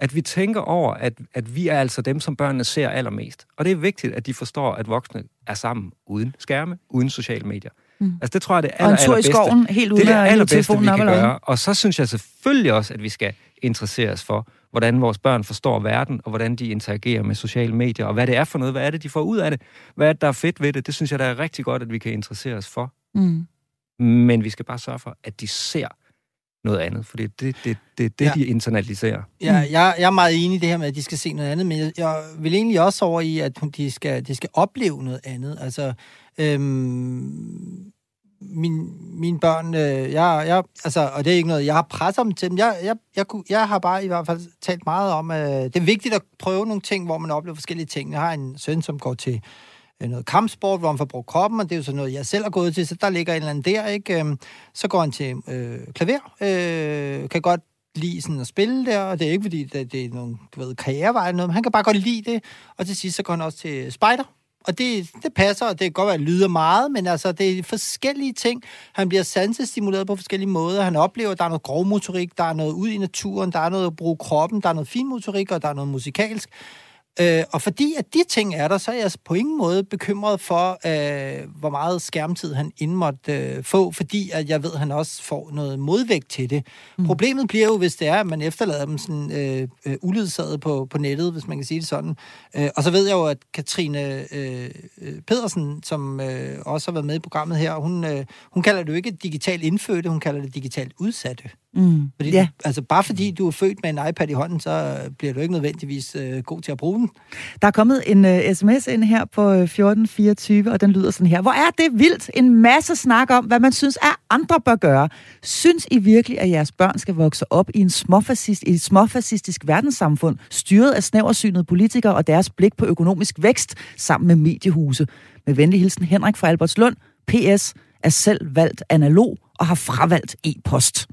at vi tænker over, at, at vi er altså dem, som børnene ser allermest. Og det er vigtigt, at de forstår, at voksne er sammen uden skærme, uden sociale medier. Mm. Altså det tror jeg, det er aller, og en tur i skoven, helt uden det er det allerbedste, vi kan gøre. Og så synes jeg selvfølgelig også, at vi skal interessere os for, hvordan vores børn forstår verden, og hvordan de interagerer med sociale medier, og hvad det er for noget, hvad er det, de får ud af det, hvad er det, der er fedt ved det. Det synes jeg, der er rigtig godt, at vi kan interessere os for. Mm. Men vi skal bare sørge for, at de ser noget andet, for det er det, det, det, ja. de internaliserer. Ja, jeg, jeg er meget enig i det her med, at de skal se noget andet, men jeg, jeg vil egentlig også over i, at de skal, de skal opleve noget andet. Altså, øhm, min, mine børn, øh, jeg, jeg, altså, og det er ikke noget, jeg har presset dem til dem. Jeg, jeg, jeg, jeg har bare i hvert fald talt meget om, øh, det er vigtigt at prøve nogle ting, hvor man oplever forskellige ting. Jeg har en søn, som går til Øh, noget kampsport, hvor han får brugt kroppen, og det er jo sådan noget, jeg selv har gået til, så der ligger en eller anden der, ikke? Øhm, så går han til øh, klaver, øh, kan godt lide sådan at spille der, og det er ikke fordi, det, det er nogen, du ved, karrierevej noget, men han kan bare godt lide det, og til sidst så går han også til spider, og det, det passer, og det kan godt være, at det lyder meget, men altså, det er forskellige ting. Han bliver sansestimuleret på forskellige måder. Han oplever, at der er noget grov motorik, der er noget ud i naturen, der er noget at bruge kroppen, der er noget fin motorik, og der er noget musikalsk. Øh, og fordi at de ting er der, så er jeg på ingen måde bekymret for, øh, hvor meget skærmtid han ind måtte øh, få, fordi at jeg ved, at han også får noget modvægt til det. Mm. Problemet bliver jo, hvis det er, at man efterlader dem sådan øh, øh, uledsaget på, på nettet, hvis man kan sige det sådan. Øh, og så ved jeg jo, at Katrine øh, øh, Pedersen, som øh, også har været med i programmet her, hun, øh, hun kalder det jo ikke digitalt indfødte, hun kalder det digitalt udsatte. Mm. Fordi, ja. altså, bare fordi du er født med en iPad i hånden, så bliver du ikke nødvendigvis øh, god til at bruge den. Der er kommet en uh, sms ind her på 1424, øh, og den lyder sådan her. Hvor er det vildt! En masse snak om, hvad man synes, at andre bør gøre. Synes I virkelig, at jeres børn skal vokse op i, en småfascist, i et småfascistisk verdenssamfund, styret af snæversynede politikere og deres blik på økonomisk vækst sammen med mediehuse? Med venlig hilsen Henrik fra Albertslund. PS er selv valgt analog og har fravalgt e-post.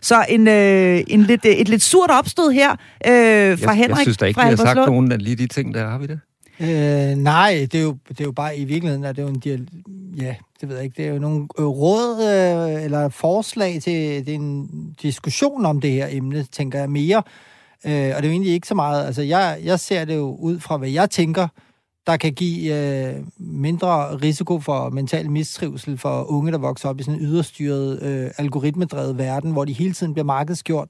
Så en, øh, en lidt, et lidt surt opstød her øh, fra jeg, Henrik Jeg synes da ikke, vi har sagt nogen af lige de ting, der har vi det. Øh, nej, det er, jo, det er jo bare i virkeligheden, at det er jo en dialog, ja, det det ved jeg ikke, det er jo nogle øh, råd øh, eller forslag til, til en diskussion om det her emne, tænker jeg mere. Øh, og det er jo egentlig ikke så meget, altså jeg, jeg ser det jo ud fra, hvad jeg tænker, der kan give øh, mindre risiko for mental mistrivsel for unge, der vokser op i sådan en yderstyret, øh, algoritmedrevet verden, hvor de hele tiden bliver markedsgjort.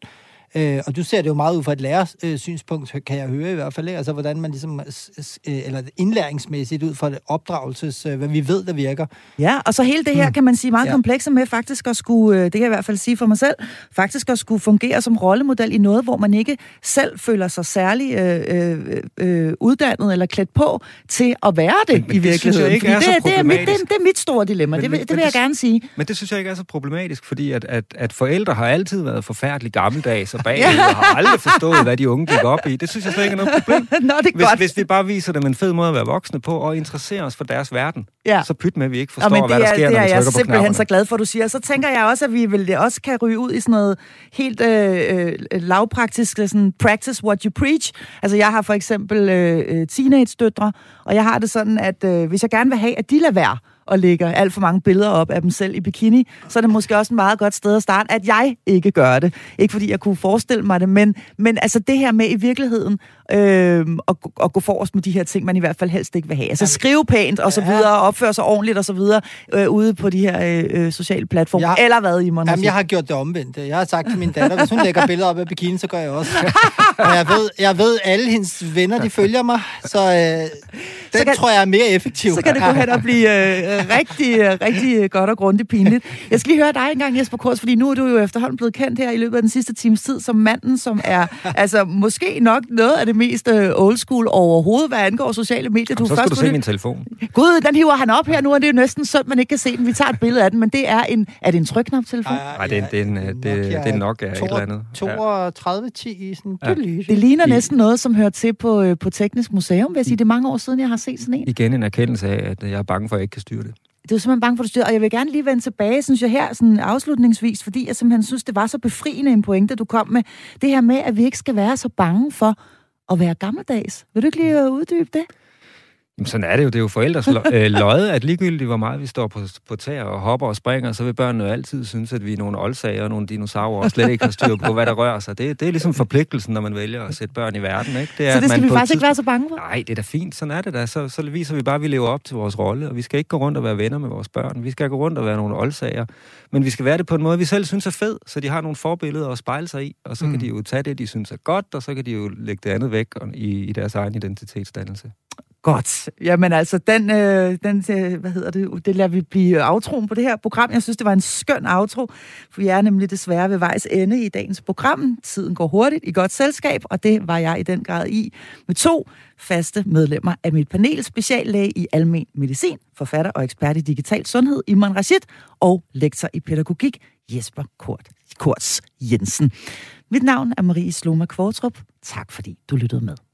Øh, og du ser det jo meget ud fra et lærersynspunkt, kan jeg høre i hvert fald. Altså, hvordan man ligesom, øh, eller indlæringsmæssigt ud fra det opdragelses, øh, hvad vi ved, der virker. Ja, og så hele det her, hmm. kan man sige, meget ja. komplekse med faktisk at skulle, øh, det kan jeg i hvert fald sige for mig selv, faktisk at skulle fungere som rollemodel i noget, hvor man ikke selv føler sig særlig øh, øh, øh, uddannet eller klædt på til at være det men, men i virkeligheden. Det, ikke er det, det, er mit, det, det er mit store dilemma, men, det, det vil jeg gerne sige. Men det synes jeg ikke er så problematisk, fordi at, at, at forældre har altid været forfærdeligt gammeldags og bag ja. og har aldrig forstået, hvad de unge gik op i. Det synes jeg slet ikke er noget problem. (laughs) Nå, det er hvis, godt. hvis vi bare viser dem en fed måde at være voksne på, og interessere os for deres verden, ja. så pyt med, at vi ikke forstår, ja, hvad der sker, det når vi trykker på Det er jeg simpelthen så glad for, du siger. Så tænker jeg også, at vi vil også kan ryge ud i sådan noget helt øh, øh, lavpraktisk, sådan practice what you preach. Altså, jeg har for eksempel øh, øh, teenage-døtre, og jeg har det sådan, at øh, hvis jeg gerne vil have, at de lader være, og lægger alt for mange billeder op af dem selv i bikini, så er det måske også en meget godt sted at starte, at jeg ikke gør det. Ikke fordi jeg kunne forestille mig det, men, men altså det her med i virkeligheden øh, at, at gå forrest med de her ting, man i hvert fald helst ikke vil have. Altså skrive pænt og så videre, opføre sig ordentligt og så videre øh, ude på de her øh, sociale platforme. Jeg, eller hvad, Imon? Jamen, jeg har gjort det omvendt. Jeg har sagt til min datter, hvis hun lægger billeder op af bikini, så gør jeg også. og jeg ved, jeg ved, alle hendes venner, de følger mig, så øh, den så kan, tror jeg er mere effektiv. Så kan det gå hen og blive øh, rigtig, rigtig godt og grundigt pinligt. Jeg skal lige høre dig engang, Jesper Kors, fordi nu er du jo efterhånden blevet kendt her i løbet af den sidste times tid som manden, som er (laughs) altså måske nok noget af det mest øh, old school overhovedet, hvad angår sociale medier. Jamen, du så skal først du se min telefon. Gud, den hiver han op her nu, og det er jo næsten synd, man ikke kan se den. Vi tager et billede af den, men det er en, er det en trykknap-telefon? Nej, det, er, det, er en, det, det er nok af et eller andet. 32 10 sådan. Ja. Det ligner næsten noget, som hører til på, øh, på Teknisk Museum, jeg sige. Det er mange år siden, jeg har set sådan en. Igen en erkendelse af, at jeg er bange for, at jeg ikke kan styre det det er simpelthen bange for, at du styrer. Og jeg vil gerne lige vende tilbage, synes jeg her, sådan afslutningsvis, fordi jeg simpelthen synes, det var så befriende en pointe, du kom med. Det her med, at vi ikke skal være så bange for at være gammeldags. Vil du ikke lige øh, uddybe det? Jamen, sådan er det jo. Det er jo forældres øh, løjet, at ligegyldigt hvor meget vi står på, på tæer og hopper og springer, så vil børnene jo altid synes, at vi er nogle oldsager og nogle dinosaurer, og slet ikke har styr på, hvad der rører sig. Det, det er ligesom forpligtelsen, når man vælger at sætte børn i verden. Ikke? Det er, så det skal vi faktisk ikke være så bange for? Nej, det er da fint. Sådan er det da. Så, så viser vi bare, at vi lever op til vores rolle, og vi skal ikke gå rundt og være venner med vores børn. Vi skal gå rundt og være nogle oldsager. Men vi skal være det på en måde, vi selv synes er fed, så de har nogle forbilleder at spejle sig i, og så mm. kan de jo tage det, de synes er godt, og så kan de jo lægge det andet væk i, i deres egen identitetsdannelse. Godt. Jamen altså, den, øh, den øh, hvad hedder det, uh, det lader vi blive aftroen på det her program. Jeg synes, det var en skøn outro, for vi er nemlig desværre ved vejs ende i dagens program. Tiden går hurtigt i godt selskab, og det var jeg i den grad i med to faste medlemmer af mit panel, speciallæge i almen medicin, forfatter og ekspert i digital sundhed, Iman Rashid, og lektor i pædagogik, Jesper Kort, Korts Jensen. Mit navn er Marie Sloma Kvartrup. Tak fordi du lyttede med.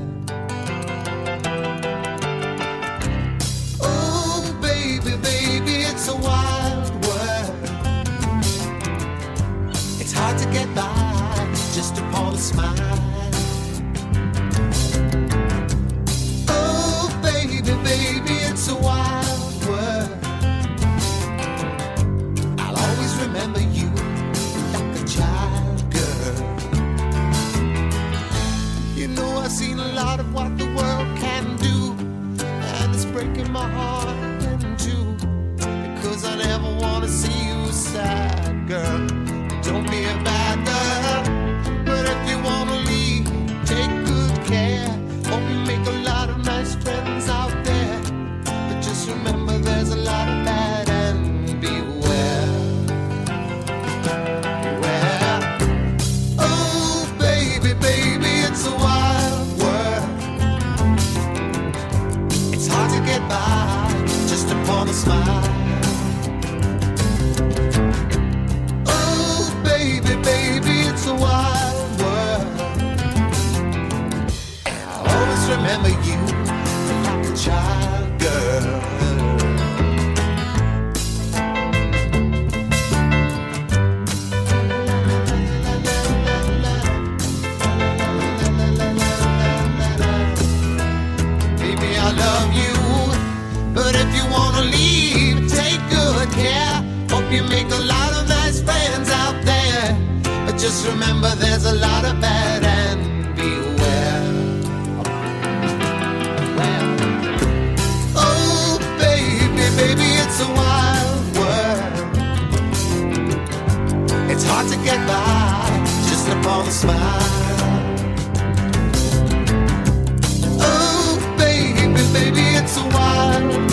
Seen a lot of what the world can do, and it's breaking my heart Just remember there's a lot of bad and beware. Oh, baby, baby, it's a wild world. It's hard to get by just upon a smile. Oh, baby, baby, it's a wild